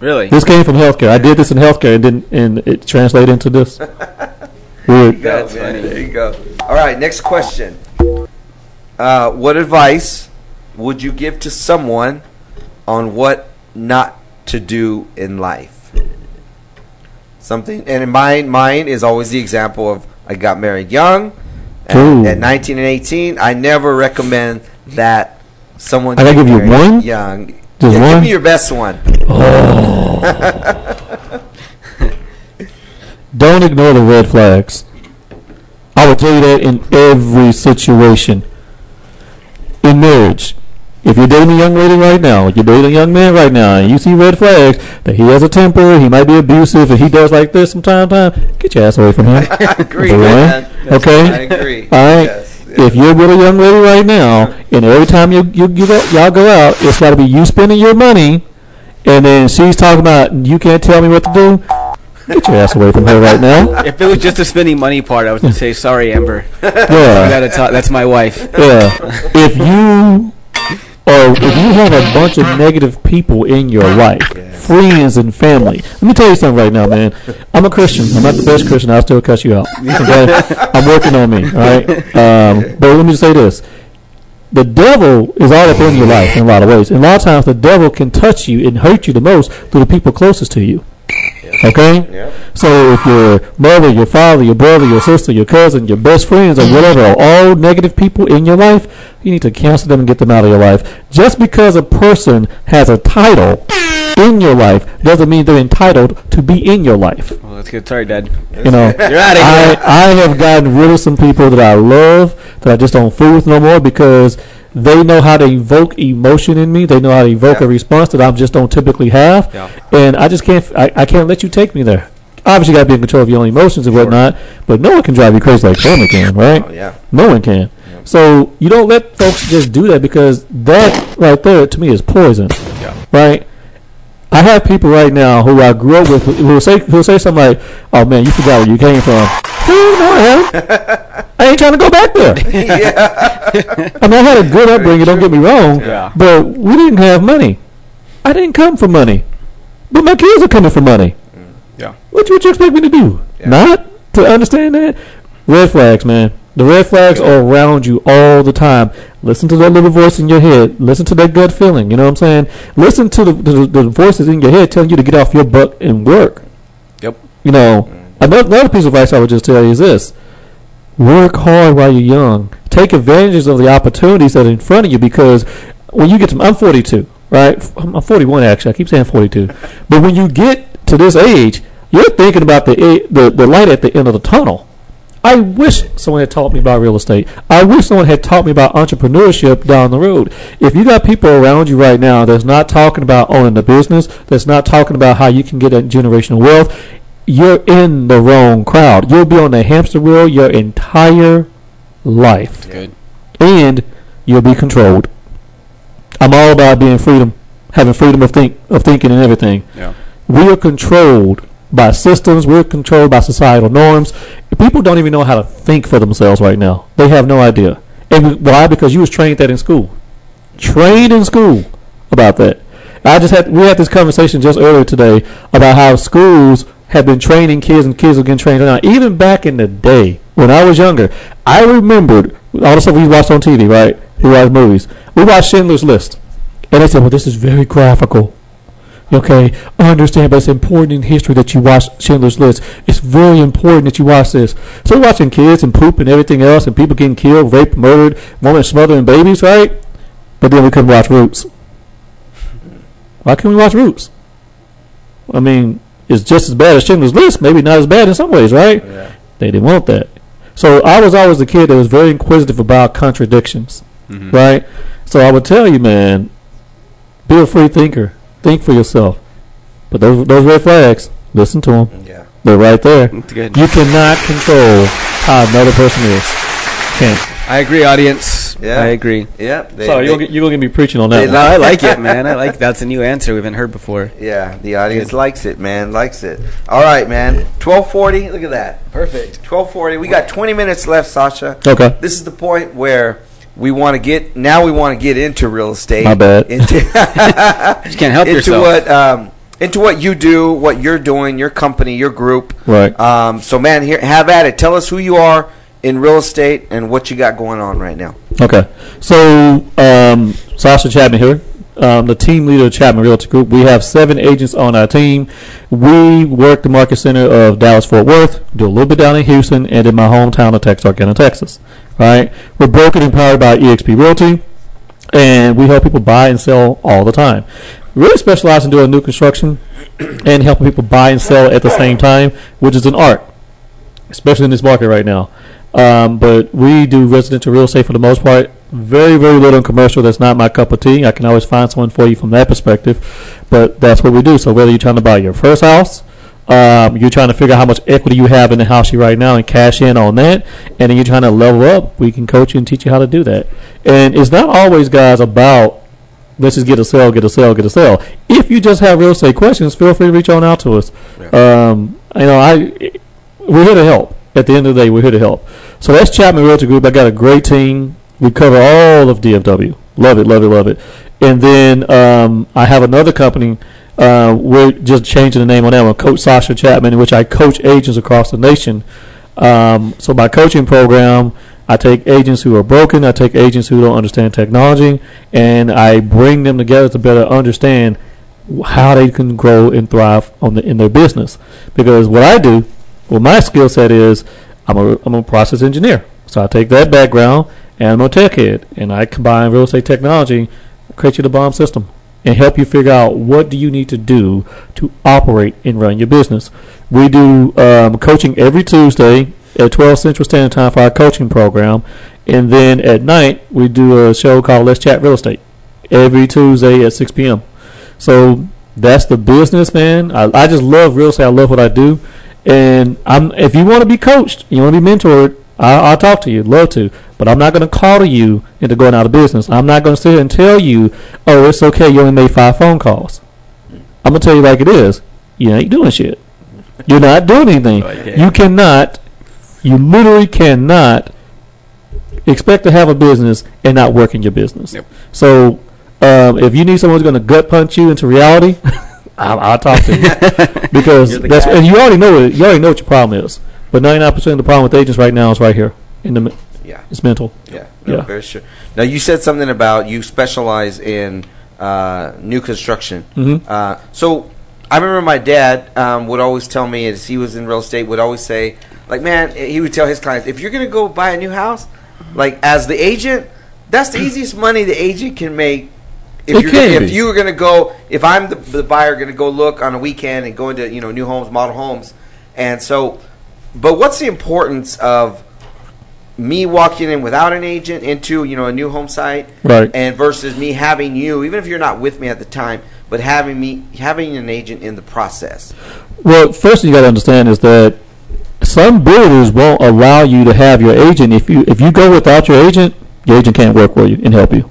Really? This came from healthcare. I did this in healthcare, and didn't, and it translated into this. Weird. Go, That's man. funny. There you go. All right, next question. Uh, what advice would you give to someone on what not to do in life? Something, and in mine, mine is always the example of I got married young. At, at 19 and 18, I never recommend that someone. I gotta give you one? Young. Just Yeah, Give me your best one. Oh. Don't ignore the red flags. I will tell you that in every situation. In marriage, if you're dating a young lady right now, you're dating a young man right now, and you see red flags that he has a temper, he might be abusive, and he does like this from time to time, get your ass away from him. I agree, one. man. Okay. I agree. All right. Yes. If you're with a young lady right now, and every time you you, you go, y'all go out, it's got to be you spending your money, and then she's talking about you can't tell me what to do. Get your ass away from her right now. If it was just the spending money part, I was gonna say sorry, Amber. Yeah, gotta. That's my wife. yeah. If you or if you have a bunch of negative people in your life, friends and family. Let me tell you something right now, man. I'm a Christian. I'm not the best Christian. I'll still cuss you out. Okay? I'm working on me. All right. Um, but let me just say this: the devil is all up in your life in a lot of ways. And a lot of times, the devil can touch you and hurt you the most through the people closest to you. Okay. Yep. So if your mother, your father, your brother, your sister, your cousin, your best friends, or whatever are all negative people in your life, you need to cancel them and get them out of your life. Just because a person has a title in your life doesn't mean they're entitled to be in your life. Well, let's get started, Dad. You know, You're outta I, here. I have gotten rid of some people that I love that I just don't fool with no more because they know how to evoke emotion in me. They know how to evoke Yeah. a response that I just don't typically have, Yeah. and I just can't. I, I can't let you take me there. Obviously, you got to be in control of your own emotions and whatnot, but no one can drive you crazy like family can, right? Oh, yeah. No one can. So you don't let folks just do that because that right there to me is poison. Yeah. Right? I have people right now who I grew up with who will say who will say something like, "Oh man, you forgot where you came from." Dude, no, I. I ain't trying to go back there. I mean, I had a good upbringing. Don't get me wrong. Yeah. But we didn't have money. I didn't come for money. But my kids are coming for money. Mm. Yeah. What you, what you expect me to do? Yeah. Not to understand that? Red flags, man. The red flags are around you all the time. Listen to that little voice in your head. Listen to that gut feeling. You know what I'm saying? Listen to the, the, the voices in your head telling you to get off your butt and work. Yep. You know, another, another piece of advice I would just tell you is this. Work hard while you're young. Take advantage of the opportunities that are in front of you because when you get to, I'm 42, right? I'm I'm 41 actually. I keep saying 42. But when you get to this age, you're thinking about the, the, the light at the end of the tunnel. I wish someone had taught me about real estate. I wish someone had taught me about entrepreneurship down the road. If you got people around you right now that's not talking about owning a business, that's not talking about how you can get that generational wealth, you're in the wrong crowd. You'll be on the hamster wheel your entire life. Good. And you'll be controlled. I'm all about being freedom, having freedom of think of thinking and everything. Yeah. We are controlled by systems. We're controlled by societal norms. People don't even know how to think for themselves right now. They have no idea. And why? Because you was trained that in school. Trained in school about that. I just had we had this conversation just earlier today about how schools have been training kids and kids are getting trained now. Even back in the day when I was younger, I remembered all the stuff we watched on TV. Right, we watched movies. We watched Schindler's List, and they said, "Well, this is very graphical." Okay, I understand, but it's important in history that you watch Schindler's List. It's very important that you watch this. So watching kids and poop and everything else, and people getting killed, raped, murdered, women smothering babies, right? But then we couldn't watch Roots. Why can't we watch Roots? I mean, it's just as bad as Schindler's List, maybe not as bad in some ways, right? Yeah. They didn't want that. So I was always a kid that was very inquisitive about contradictions, mm-hmm. right? So I would tell you, man, be a free thinker. Think for yourself. But those those red flags, listen to them. Yeah. They're right there. Good. You cannot control how another person is. Can't. I agree, audience. Yeah. I agree. Yeah. They, So they- you're gonna, get, you're gonna get me preaching on that. They one. No, I like it, man. I like that's a new answer we haven't heard before. yeah, the audience likes it, man. Likes it. All right, man. Twelve forty. Look at that. Perfect. Twelve forty. We got twenty minutes left, Sasha. Okay. This is the point where we want to get. Now we want to get into real estate. My bad. Into, You can't help into yourself. what um, into what you do, what you're doing, your company, your group. Right. Um, so, man, here, have at it. Tell us who you are in real estate and what you got going on right now. Okay. So, um, Sasha Chapman here, um, the team leader of Chapman Realty Group. We have seven agents on our team. We work the market center of Dallas Fort Worth, do a little bit down in Houston, and in my hometown of Texarkana, Texas. Right. We're brokered and powered by EXP Realty, and we help people buy and sell all the time. Really specialize in doing new construction and helping people buy and sell at the same time, which is an art especially in this market right now. Um, but we do residential real estate for the most part. Very, very little in commercial. That's not my cup of tea. I can always find someone for you from that perspective, but that's what we do. So whether you're trying to buy your first house, um, you're trying to figure out how much equity you have in the house you right now and cash in on that, and then you're trying to level up, we can coach you and teach you how to do that. And it's not always, guys, about let's just get a sale, get a sale, get a sale. If you just have real estate questions, feel free to reach on out to us. Um, you know, I we're here to help. At the end of the day, we're here to help. So that's Chapman Realty Group. I got a great team. We cover all of DFW. Love it, love it, love it. And then um, I have another company. Uh, we're just changing the name on that one, Coach Sasha Chapman, in which I coach agents across the nation. Um, so my coaching program, I take agents who are broken, I take agents who don't understand technology, and I bring them together to better understand how they can grow and thrive on the, in their business. Because what I do, well, my skill set is I'm a, I'm a process engineer. So I take that background and I'm a tech head, and I combine real estate technology, create you the bomb system, and help you figure out what do you need to do to operate and run your business. We do um, coaching every Tuesday at 12 Central Standard Time for our coaching program, and then at night we do a show called Let's Chat Real Estate every Tuesday at 6 p.m. So that's the business, man. I, I just love real estate. I love what I do, and I'm if you want to be coached, you want to be mentored. I, I'll talk to you, love to, but I'm not going to call you into going out of business. I'm not going to sit here and tell you, oh, it's okay, you only made five phone calls. I'm gonna tell you like it is. You ain't doing shit. You're not doing anything. Right. You cannot. You literally cannot expect to have a business and not work in your business. Yep. So, um, if you need someone who's going to gut punch you into reality, I'll, I'll talk to you because that's guy. and you already know it. You already know what your problem is. But 99% of the problem with agents right now is right here in the. Yeah. It's mental. Yeah, no, Yeah. very sure. Now you said something about you specialize in uh, new construction. Mhm. Uh, so I remember my dad um, would always tell me as he was in real estate would always say, like, man, he would tell his clients, if you're gonna go buy a new house, like as the agent, that's the easiest money the agent can make. If It you're can if be. you were gonna go, if I'm the, the buyer gonna go look on a weekend and go into you know new homes, model homes, and so, but what's the importance of me walking in without an agent into you know a new home site Right. and versus me having you even if you're not with me at the time but having me having an agent in the process Well, first thing you got to understand is that some builders won't allow you to have your agent if you if you go without your agent, your agent can't work for you and help you.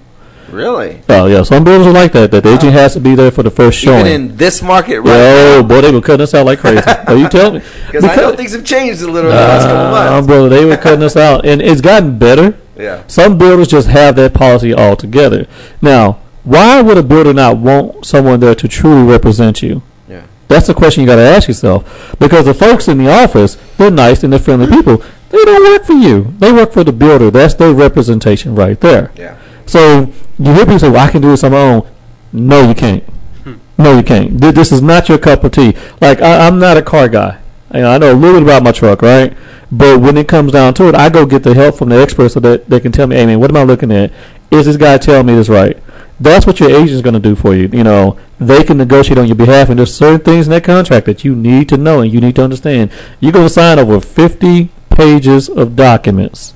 Really Oh yeah, some builders are like that. That the agent has to be there for the first even showing. in this market right oh boy, they were cutting us out like crazy. Are you telling me? because I know things have changed a little in the last couple months brother, they were cutting us out, and it's gotten better. yeah Some builders just have that policy altogether. Now, Why would a builder not want someone there to truly represent you? Yeah. That's the question you got to ask yourself. Because the folks in the office, they're nice and they're friendly people. They don't work for you. They work for the builder. That's their representation right there. Yeah. So you hear people say, "Well, I can do this on my own." No, you can't. Hmm. No, you can't. This is not your cup of tea. Like I, I'm not a car guy. I know a little bit about my truck, right? But when it comes down to it, I go get the help from the experts so that they can tell me, "Hey, man, what am I looking at? Is this guy telling me this right?" That's what your agent's going to do for you. You know, they can negotiate on your behalf, and there's certain things in that contract that you need to know and you need to understand. You're going to sign over 50 pages of documents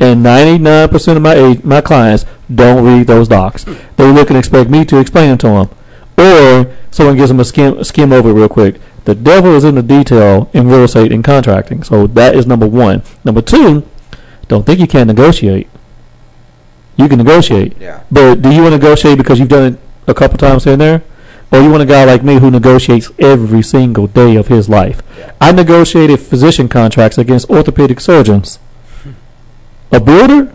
and 99% of my ag- my clients don't read those docs. They look and expect me to explain to them, or someone gives them a skim skim over real quick. The devil is in the detail in real estate and contracting. So that is number one. Number two, don't think you can't negotiate. You can negotiate, Yeah. but do you want to negotiate because you've done it a couple times here and there? Or you want a guy like me who negotiates every single day of his life? I negotiated physician contracts against orthopedic surgeons. A builder?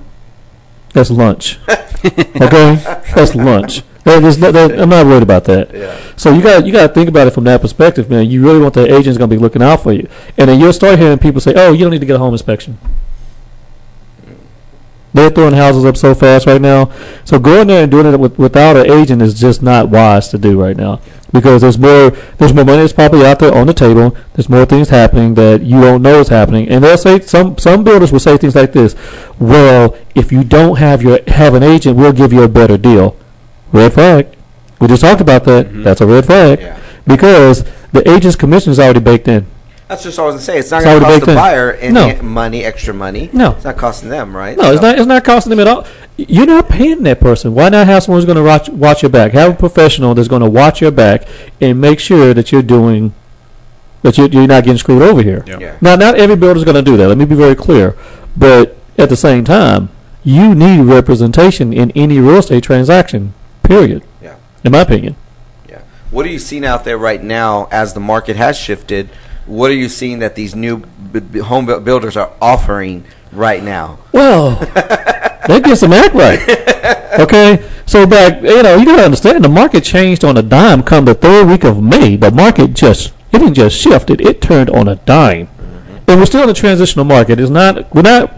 That's lunch. okay? That's lunch. That is not, that, I'm not worried about that. Yeah. So you got you got to think about it from that perspective, man. You really want the agent's going to be looking out for you, and then you'll start hearing people say, "Oh, you don't need to get a home inspection." They're throwing houses up so fast right now. So going there and doing it with, without an agent is just not wise to do right now because there's more there's more money that's probably out there on the table. There's more things happening that you don't know is happening, and they'll say some some builders will say things like this: "Well, if you don't have your have an agent, we'll give you a better deal." Red flag. We just talked about that. Mm-hmm. That's a red flag Yeah. because the agent's commission is already baked in. That's just what I was gonna say. It's not going to cost the in. buyer any No. money, extra money. No. it's not costing them, right? No, it's not. It's not costing them at all. You're not paying that person. Why not have someone who's going to watch watch your back? Have a professional that's going to watch your back and make sure that you're doing that you're, you're not getting screwed over here. Yeah. Yeah. Now, not every builder's going to do that. Let me be very clear. But at the same time, you need representation in any real estate transaction. Period. Yeah. In my opinion. Yeah. What are you seeing out there right now as the market has shifted? What are you seeing that these new b- b- home builders are offering right now? Well, they get some act right. Okay, so back, you know, you gotta understand the market changed on a dime. Come the third week of May, the market just it didn't just shift; it it turned on a dime. Mm-hmm. And we're still in a transitional market. It's not we're not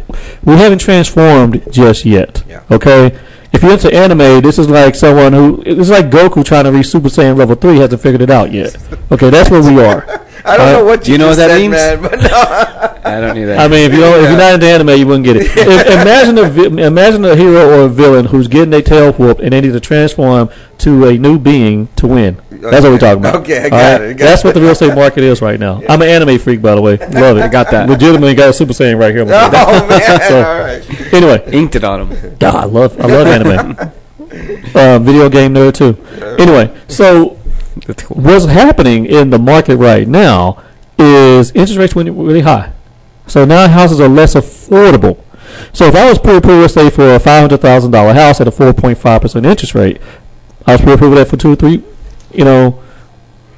we haven't transformed just yet. Yeah. Okay. If you're into anime, this is like someone who it's like Goku trying to reach Super Saiyan level three hasn't figured it out yet. Okay, that's where we are. I don't Uh, know what do you know just what that said, means? man, but no. I don't need that. I mean, if you don't, if you're not into anime, you wouldn't get it. If, imagine a vi- imagine a hero or a villain who's getting their tail whooped and they need to transform to a new being to win. That's what we're talking about. Okay, I All got it, I got That's it. what the real estate market is right now. I'm an anime freak, by the way. Love it. I got that. Legitimately got a Super Saiyan right here. oh man! So- All right. Anyway, Inked it on him. God, I love I love anime. uh, video game nerd too. Anyway, so That's cool. what's happening in the market right now is interest rates went really high. So now houses are less affordable. So if I was pre-approved, say for a five hundred thousand dollar house at a four point five percent interest rate, I was pre-approved that for two or three, you know,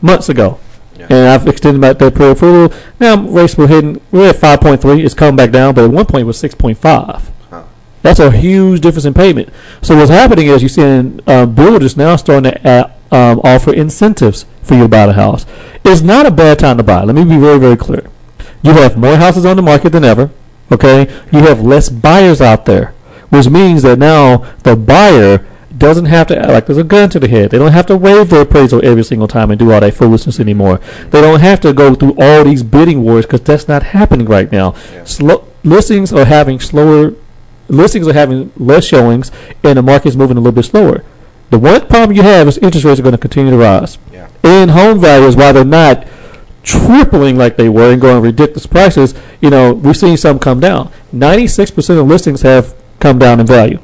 months ago, Yeah. and I've extended my that pre-approval. Now rates were hitting, we're at five point three. It's come back down, but at one point it was six point five. Huh. That's a huge difference in payment. So what's happening is you're seeing uh, builders now starting to uh, um, offer incentives for you to buy the house. It's not a bad time to buy. Let me be very, very clear. You have more houses on the market than ever. Okay, you have less buyers out there, which means that now the buyer doesn't have to act like there's a gun to the head. They don't have to waive their appraisal every single time and do all that foolishness anymore. They don't have to go through all these bidding wars because that's not happening right now. Yeah. Slow, listings are having slower listings are having less showings and the market's moving a little bit slower. The one problem you have is interest rates are going to continue to rise. Yeah. And home values, while they're not tripling like they were and going ridiculous prices, you know, we've seen some come down. 96% of listings have come down in value.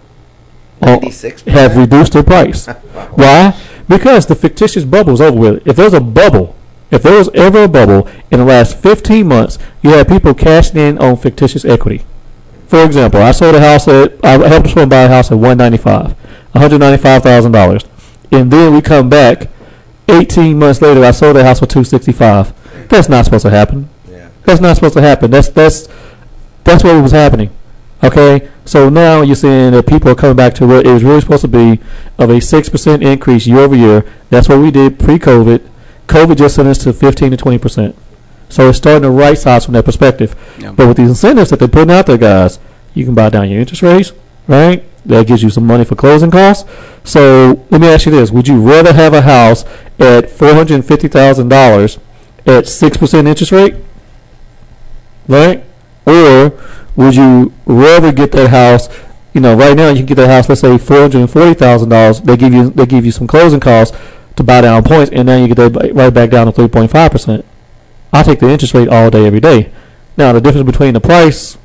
Uh, or 96%? Have reduced their price. Why? Because the fictitious bubble is over with. If there's a bubble, if there was ever a bubble in the last 15 months, you had people cashing in on fictitious equity. For example, I sold a house at I helped someone buy a house at 195, 195 thousand dollars, and then we come back 18 months later. I sold a house for 265. That's not supposed to happen. Yeah. That's not supposed to happen. That's that's that's what was happening. Okay, so now you're seeing that people are coming back to what it was really supposed to be of a six percent increase year over year. That's what we did pre-COVID. COVID just sent us to fifteen to twenty percent. So it's starting to right size from that perspective. Yeah. But with these incentives that they're putting out there, guys, you can buy down your interest rates, right? That gives you some money for closing costs. So let me ask you this: Would you rather have a house at four hundred and fifty thousand dollars at six percent interest rate, right? Or would you rather get that house? You know, right now you can get that house. Let's say four hundred and forty thousand dollars. They give you they give you some closing costs to buy down points, and now you get that right back down to three point five percent. I take the interest rate all day, every day. Now the difference between the price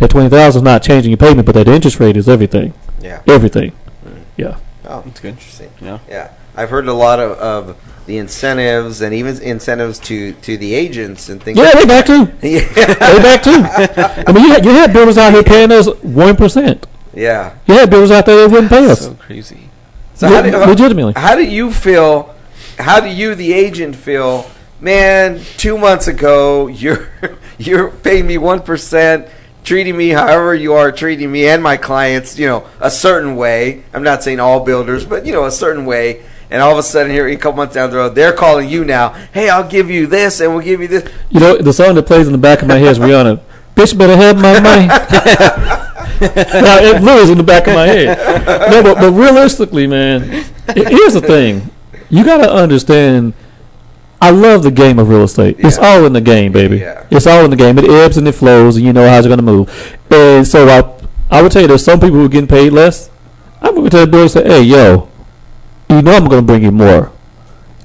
at twenty thousand is not changing your payment, but that interest rate is everything. Yeah. Everything. Mm. Yeah. Oh, That's good. Interesting. Yeah. Yeah, I've heard a lot of, of the incentives and even incentives to, to the agents and things. Yeah, like they back too. yeah, They back too. I mean, you had, you had builders out here paying us one percent. yeah. You had builders out there that wouldn't pay us. So crazy. So how do, legitimately. how do you feel? How do you, the agent, feel? Man, two months ago, you're you're paying me one percent, treating me however you are treating me and my clients, you know, a certain way. I'm not saying all builders, but you know, a certain way. And all of a sudden, here a couple months down the road, they're calling you now. Hey, I'll give you this, and we'll give you this. You know, the song that plays in the back of my head is Rihanna. Bitch better have my money. now, it lives in the back of my head. No, but, but realistically, man, here's the thing. You got to understand. I love the game of real estate. It's all in the game, baby. Yeah. It's all in the game. It ebbs and it flows, and you know how it's going to move. And so I, I would tell you, there's some people who are getting paid less. I'm going to tell the builder, say, hey, yo, you know I'm going to bring you more.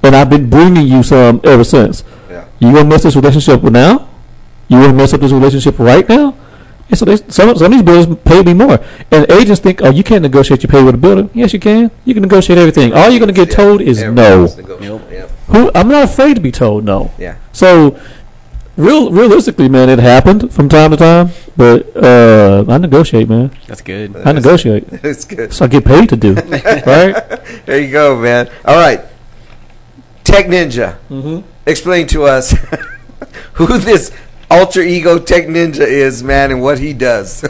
And I've been bringing you some ever since. Yeah. You gonna mess this relationship with now? You gonna mess up this relationship right now? And so they, some, some of these builders pay me more. And agents think, oh, you can't negotiate your pay with a builder. Yes, you can. You can negotiate everything. All you're gonna get Yeah, told is no. Yep. Who? I'm not afraid to be told no. Yeah. So, real realistically, man, it happened from time to time. But uh, I negotiate, man. That's good. I negotiate. It's good. So I get paid to do. right? There you go, man. All right. Tech Ninja. Mm-hmm. Explain to us who this alter ego Tech Ninja is, man, and what he does.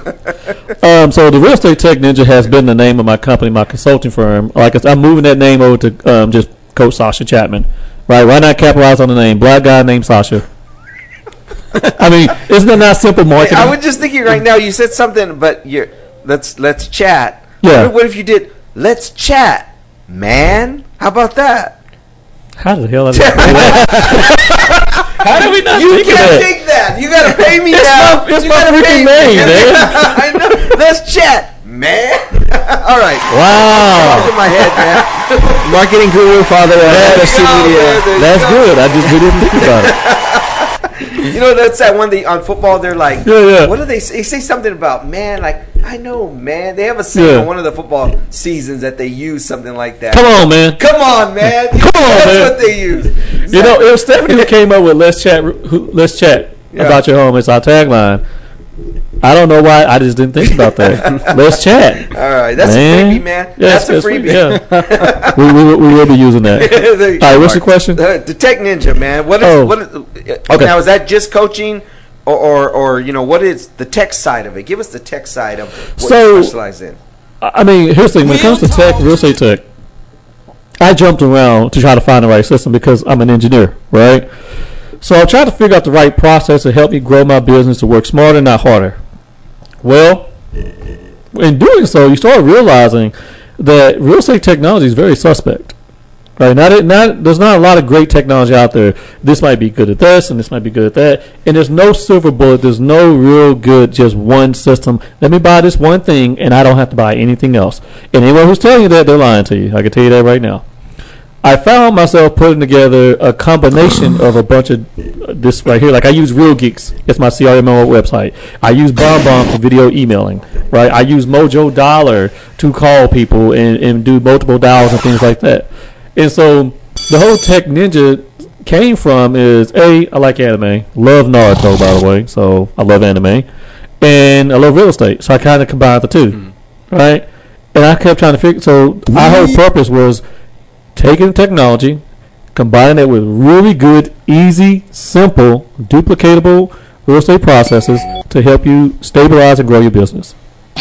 Um, so the real estate tech ninja has been the name of my company, my consulting firm. Like I said, I'm moving that name over to um, just Coach Sasha Chapman. Right? Why not capitalize on the name? Black guy named Sasha. I mean, isn't that not simple marketing? I was just thinking right now. You said something, but you're let's let's chat. Yeah. What, what if you did? Let's chat, man. How about that? How the hell did I How did we not You think can't that? take that. You gotta pay me It's now. my- it's you my gotta freaking pay me. man. I know. Let's chat, man. All right. Wow. In my head, man. Marketing guru, father of There go, Media. man. There you That's go. good. I just we didn't think about it. You know, that's that one they on football. They're like, Yeah, yeah. What do they say? They say something about man. Like I know, man. They have a saying Yeah. on one of the football seasons that they use something like that. Come on, man. Come on, man. Come on, That's man. what they use. You know, it was Stephanie who came up with "Let's chat." Who, Let's chat Yeah. about your home. It's our tagline. I don't know why. I just didn't think about that. Let's chat. All right, that's Man. a freebie, man. Yeah, that's a freebie. Yeah. we, we, we will be using that. All right, what's the question? Uh, the Tech Ninja, man. What is Oh. what? Is, uh, Okay. Now is that just coaching, or, or or you know what is the tech side of it? Give us the tech side of what So- you specialize in. I I mean, here's the thing. When it comes to tech, real estate tech, I jumped around to try to find the right system because I'm an engineer, right? So I tried to figure out the right process to help me grow my business to work smarter, not harder. Well, in doing so, you start realizing that real estate technology is very suspect. Right? Not, not there's not a lot of great technology out there. This might be good at this, and this might be good at that. And there's no silver bullet. There's no real good just one system. Let me buy this one thing, and I don't have to buy anything else. And anyone who's telling you that, they're lying to you. I can tell you that right now. I found myself putting together a combination of a bunch of uh, this right here. Like I use Real Geeks. It's my CRM website. I use BombBomb for video emailing. Right. I use Mojo Dialer to call people and, and do multiple dials and things like that. And so the whole Tech Ninja came from is a I like anime. Love Naruto by the way. So I love anime, and I love real estate. So I kind of combined the 2 right? And I kept trying to figure. So our whole purpose was taking technology, combining it with really good, easy, simple, duplicatable real estate processes to help you stabilize and grow your business.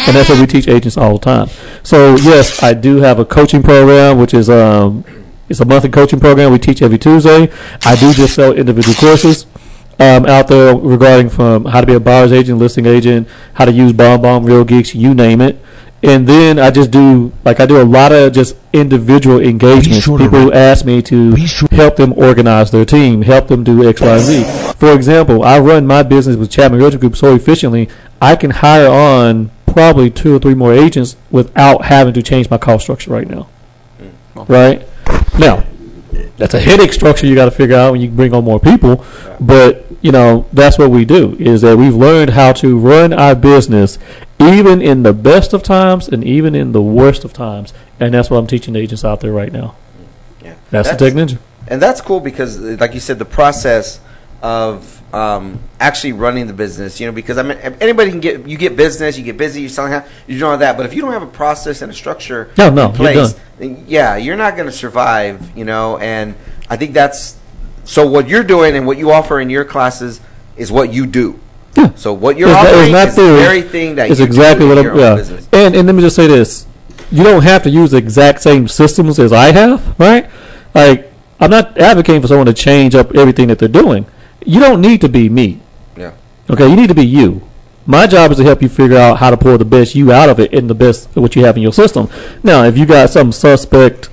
and that's what we teach agents all the time. So yes, I do have a coaching program, which is um, it's a monthly coaching program we teach every Tuesday. I do just sell individual courses um, out there regarding from how to be a buyer's agent, listing agent, how to use Bomb Bomb, Real Geeks, you name it. And then I just do like I do a lot of just individual engagements. sure People who ask me to sure- help them organize their team, help them do X, Y, and Z. For example, I run my business with Chapman Realty Group so efficiently, I can hire on probably two or three more agents without having to change my cost structure right now. Hmm. Right? Now, that's a headache structure you got to figure out when you bring on more people. But you know that's what we do is that we've learned how to run our business even in the best of times and even in the worst of times, and that's what I'm teaching the agents out there right now. Yeah. That's, the Tech Ninja. and that's cool because, like you said, the process of um, actually running the business. You know, because I mean, anybody can get you get business, you get busy, you're selling, you're doing all that. But if you don't have a process and a structure No, no, in you're place, then yeah, you're not going to survive. You know, and I think that's so. What you're doing and what you offer in your classes is what you do. Yeah. So what you're It's offering not is the very thing that you exactly do what in I'm. Yeah. business. And and let me just say this: you don't have to use the exact same systems as I have, right? Like I'm not advocating for someone to change up everything that they're doing. You don't need to be me. Yeah. Okay, you need to be you. My job is to help you figure out how to pull the best you out of it and the best what you have in your system. Now, if you got some suspect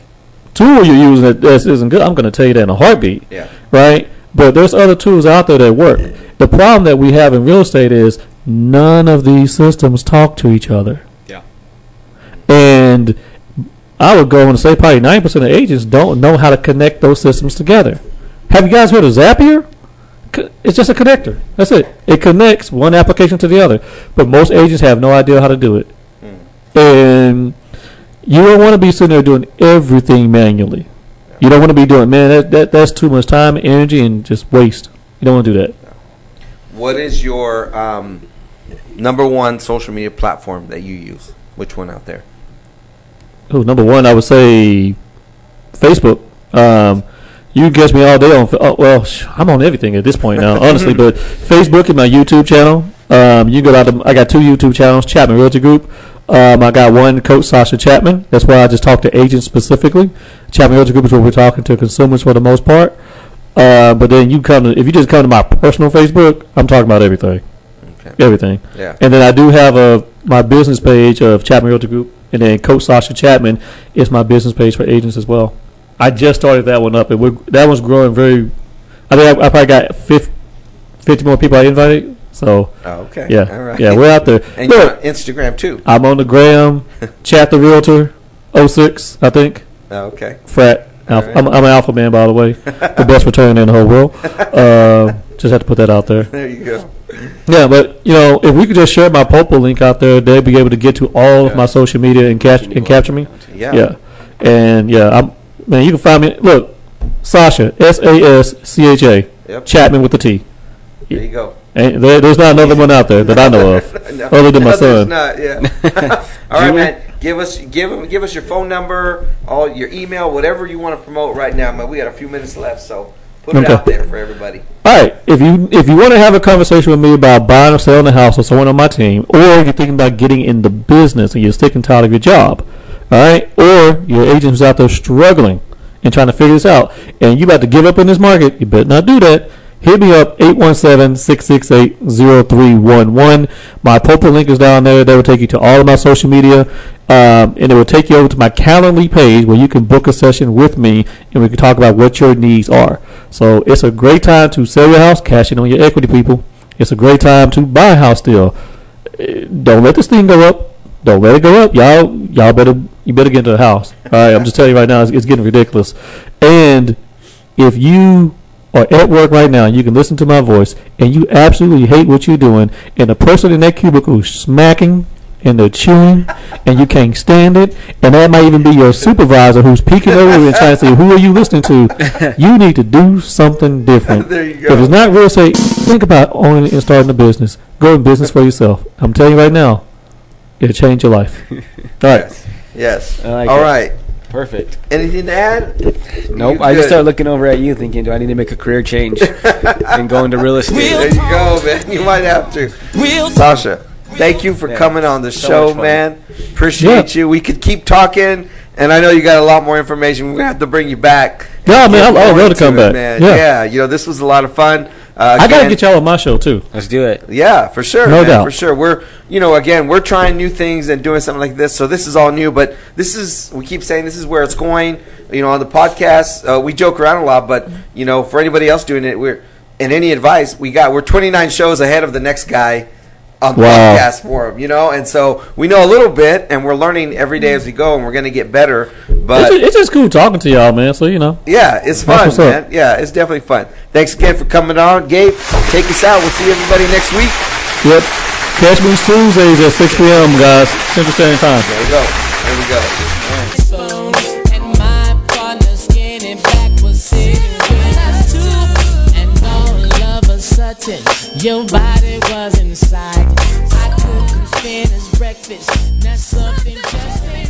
tool you're using that that isn't good, I'm going to tell you that in a heartbeat. Yeah. Right? But there's other tools out there that work. The problem that we have in real estate is none of these systems talk to each other. Yeah. And I would go and say probably 90% of agents don't know how to connect those systems together. Have you guys heard of Zapier? It's just a connector. That's it. It connects one application to the other. But most agents have no idea how to do it. Hmm. And you don't want to be sitting there doing everything manually. You don't want to be doing, man, that, that that's too much time, energy, and just waste. You don't want to do that. What is your um, number one social media platform that you use? Which one out there? Oh, number one, I would say Facebook. Um, you catch me all day on. Oh, well, I'm on everything at this point now, honestly. But Facebook and my YouTube channel. Um, you go out. To, I got two YouTube channels: Chapman Realty Group. Um, I got one, Coach Sasha Chapman. That's why I just talk to agents specifically. Chapman Realty Group is where we're talking to consumers for the most part. Uh, but then you come to if you just come to my personal Facebook, I'm talking about everything, Okay. everything. Yeah. And then I do have a my business page of Chapman Realty Group, and then Coach Sasha Chapman is my business page for agents as well. I just started that one up, and we're, that one's growing very. I think I, I probably got 50, 50 more people I invited. So Oh, okay. yeah, All right. yeah, we're out there. And you're Look, on Instagram too. I'm on the gram, Chat the Realtor, 06, I think. Oh, okay. Frat. Alpha, right. I'm, I'm an alpha man, by the way. the best return in the whole world. Uh, just had to put that out there. There you go. Yeah, but you know, if we could just share my Popl link out there, they'd be able to get to all of my social media and catch and capture me. Yeah. Yeah, and yeah, I'm man. You can find me. Look, Sasha S A S C H A Chapman with the T. There you go. Ain't, there, there's not another one out there that I know of, No, oh, other than my no, son. Not, yeah. all right, man. Give us give give us your phone number, all your email, whatever you want to promote right now, man. We got a few minutes left, so put it out there for everybody. All right, if you if you want to have a conversation with me about buying or selling a house with someone on my team, or you're thinking about getting in the business and you're sick and tired of your job, all right, or your agent who's out there struggling and trying to figure this out, and you about to give up in this market, you better not do that. Hit me up 817-668-0311. My Popl link is down there. That will take you to all of my social media, um, and it will take you over to my Calendly page where you can book a session with me, and we can talk about what your needs are. So it's a great time to sell your house, cash in on your equity, people. It's a great time to buy a house still. Eh, Don't let this thing go up. Don't let it go up, y'all. Y'all better you better get into the house. All right, I'm just telling you right now, it's, it's getting ridiculous. And if you are at work right now, and you can listen to my voice, and you absolutely hate what you're doing, and the person in that cubicle is smacking and they're chewing, and you can't stand it, and that might even be your supervisor who's peeking over and trying to say, "Who are you listening to?" You need to do something different. There you If it's not real estate, think about owning and starting a business. Go in business for yourself. I'm telling you right now, it'll change your life. All right. Yes. Yes. I like All it. right. Perfect. Anything to add? Nope. You I just started looking over at you, thinking, do I need to make a career change and go into real estate? There you go, man. You might have to. Sasha, Thank you for Yeah. coming on the So show, man. Appreciate Yeah. you. We could keep talking, and I know you got a lot more information. We're gonna have to bring you back. Yeah, man, get I- I would more love to come it, back. Man. Yeah. Yeah. you know, this was a lot of fun. Uh, I gotta again- get y'all on my show too. Let's do it. Yeah, for sure. No man, doubt. For sure. We're, you know, again, we're trying new things and doing something like this. So this is all new, but this is, we keep saying this is where it's going. You know, on the podcast, uh, we joke around a lot, but, you know, for anybody else doing it, we're, and any advice we got, we're 29 shows ahead of the next guy on the Wow. podcast forum, you know? And so we know a little bit and we're learning every day mm-hmm. as we go and we're going to get better. But It's, it's just cool talking to y'all, man. So you know, yeah, it's fun, what's up. man. Yeah, it's definitely fun. Thanks again for coming on. Gabe, take us out. We'll see everybody next week. yep. Catch me Tuesdays at 6 p.m. guys, Central Standard Time. There we go. There we go. phone, and my partner's getting back was sitting with us too. And all of a sudden, your body was inside. I side. I cook some breakfast, That's something just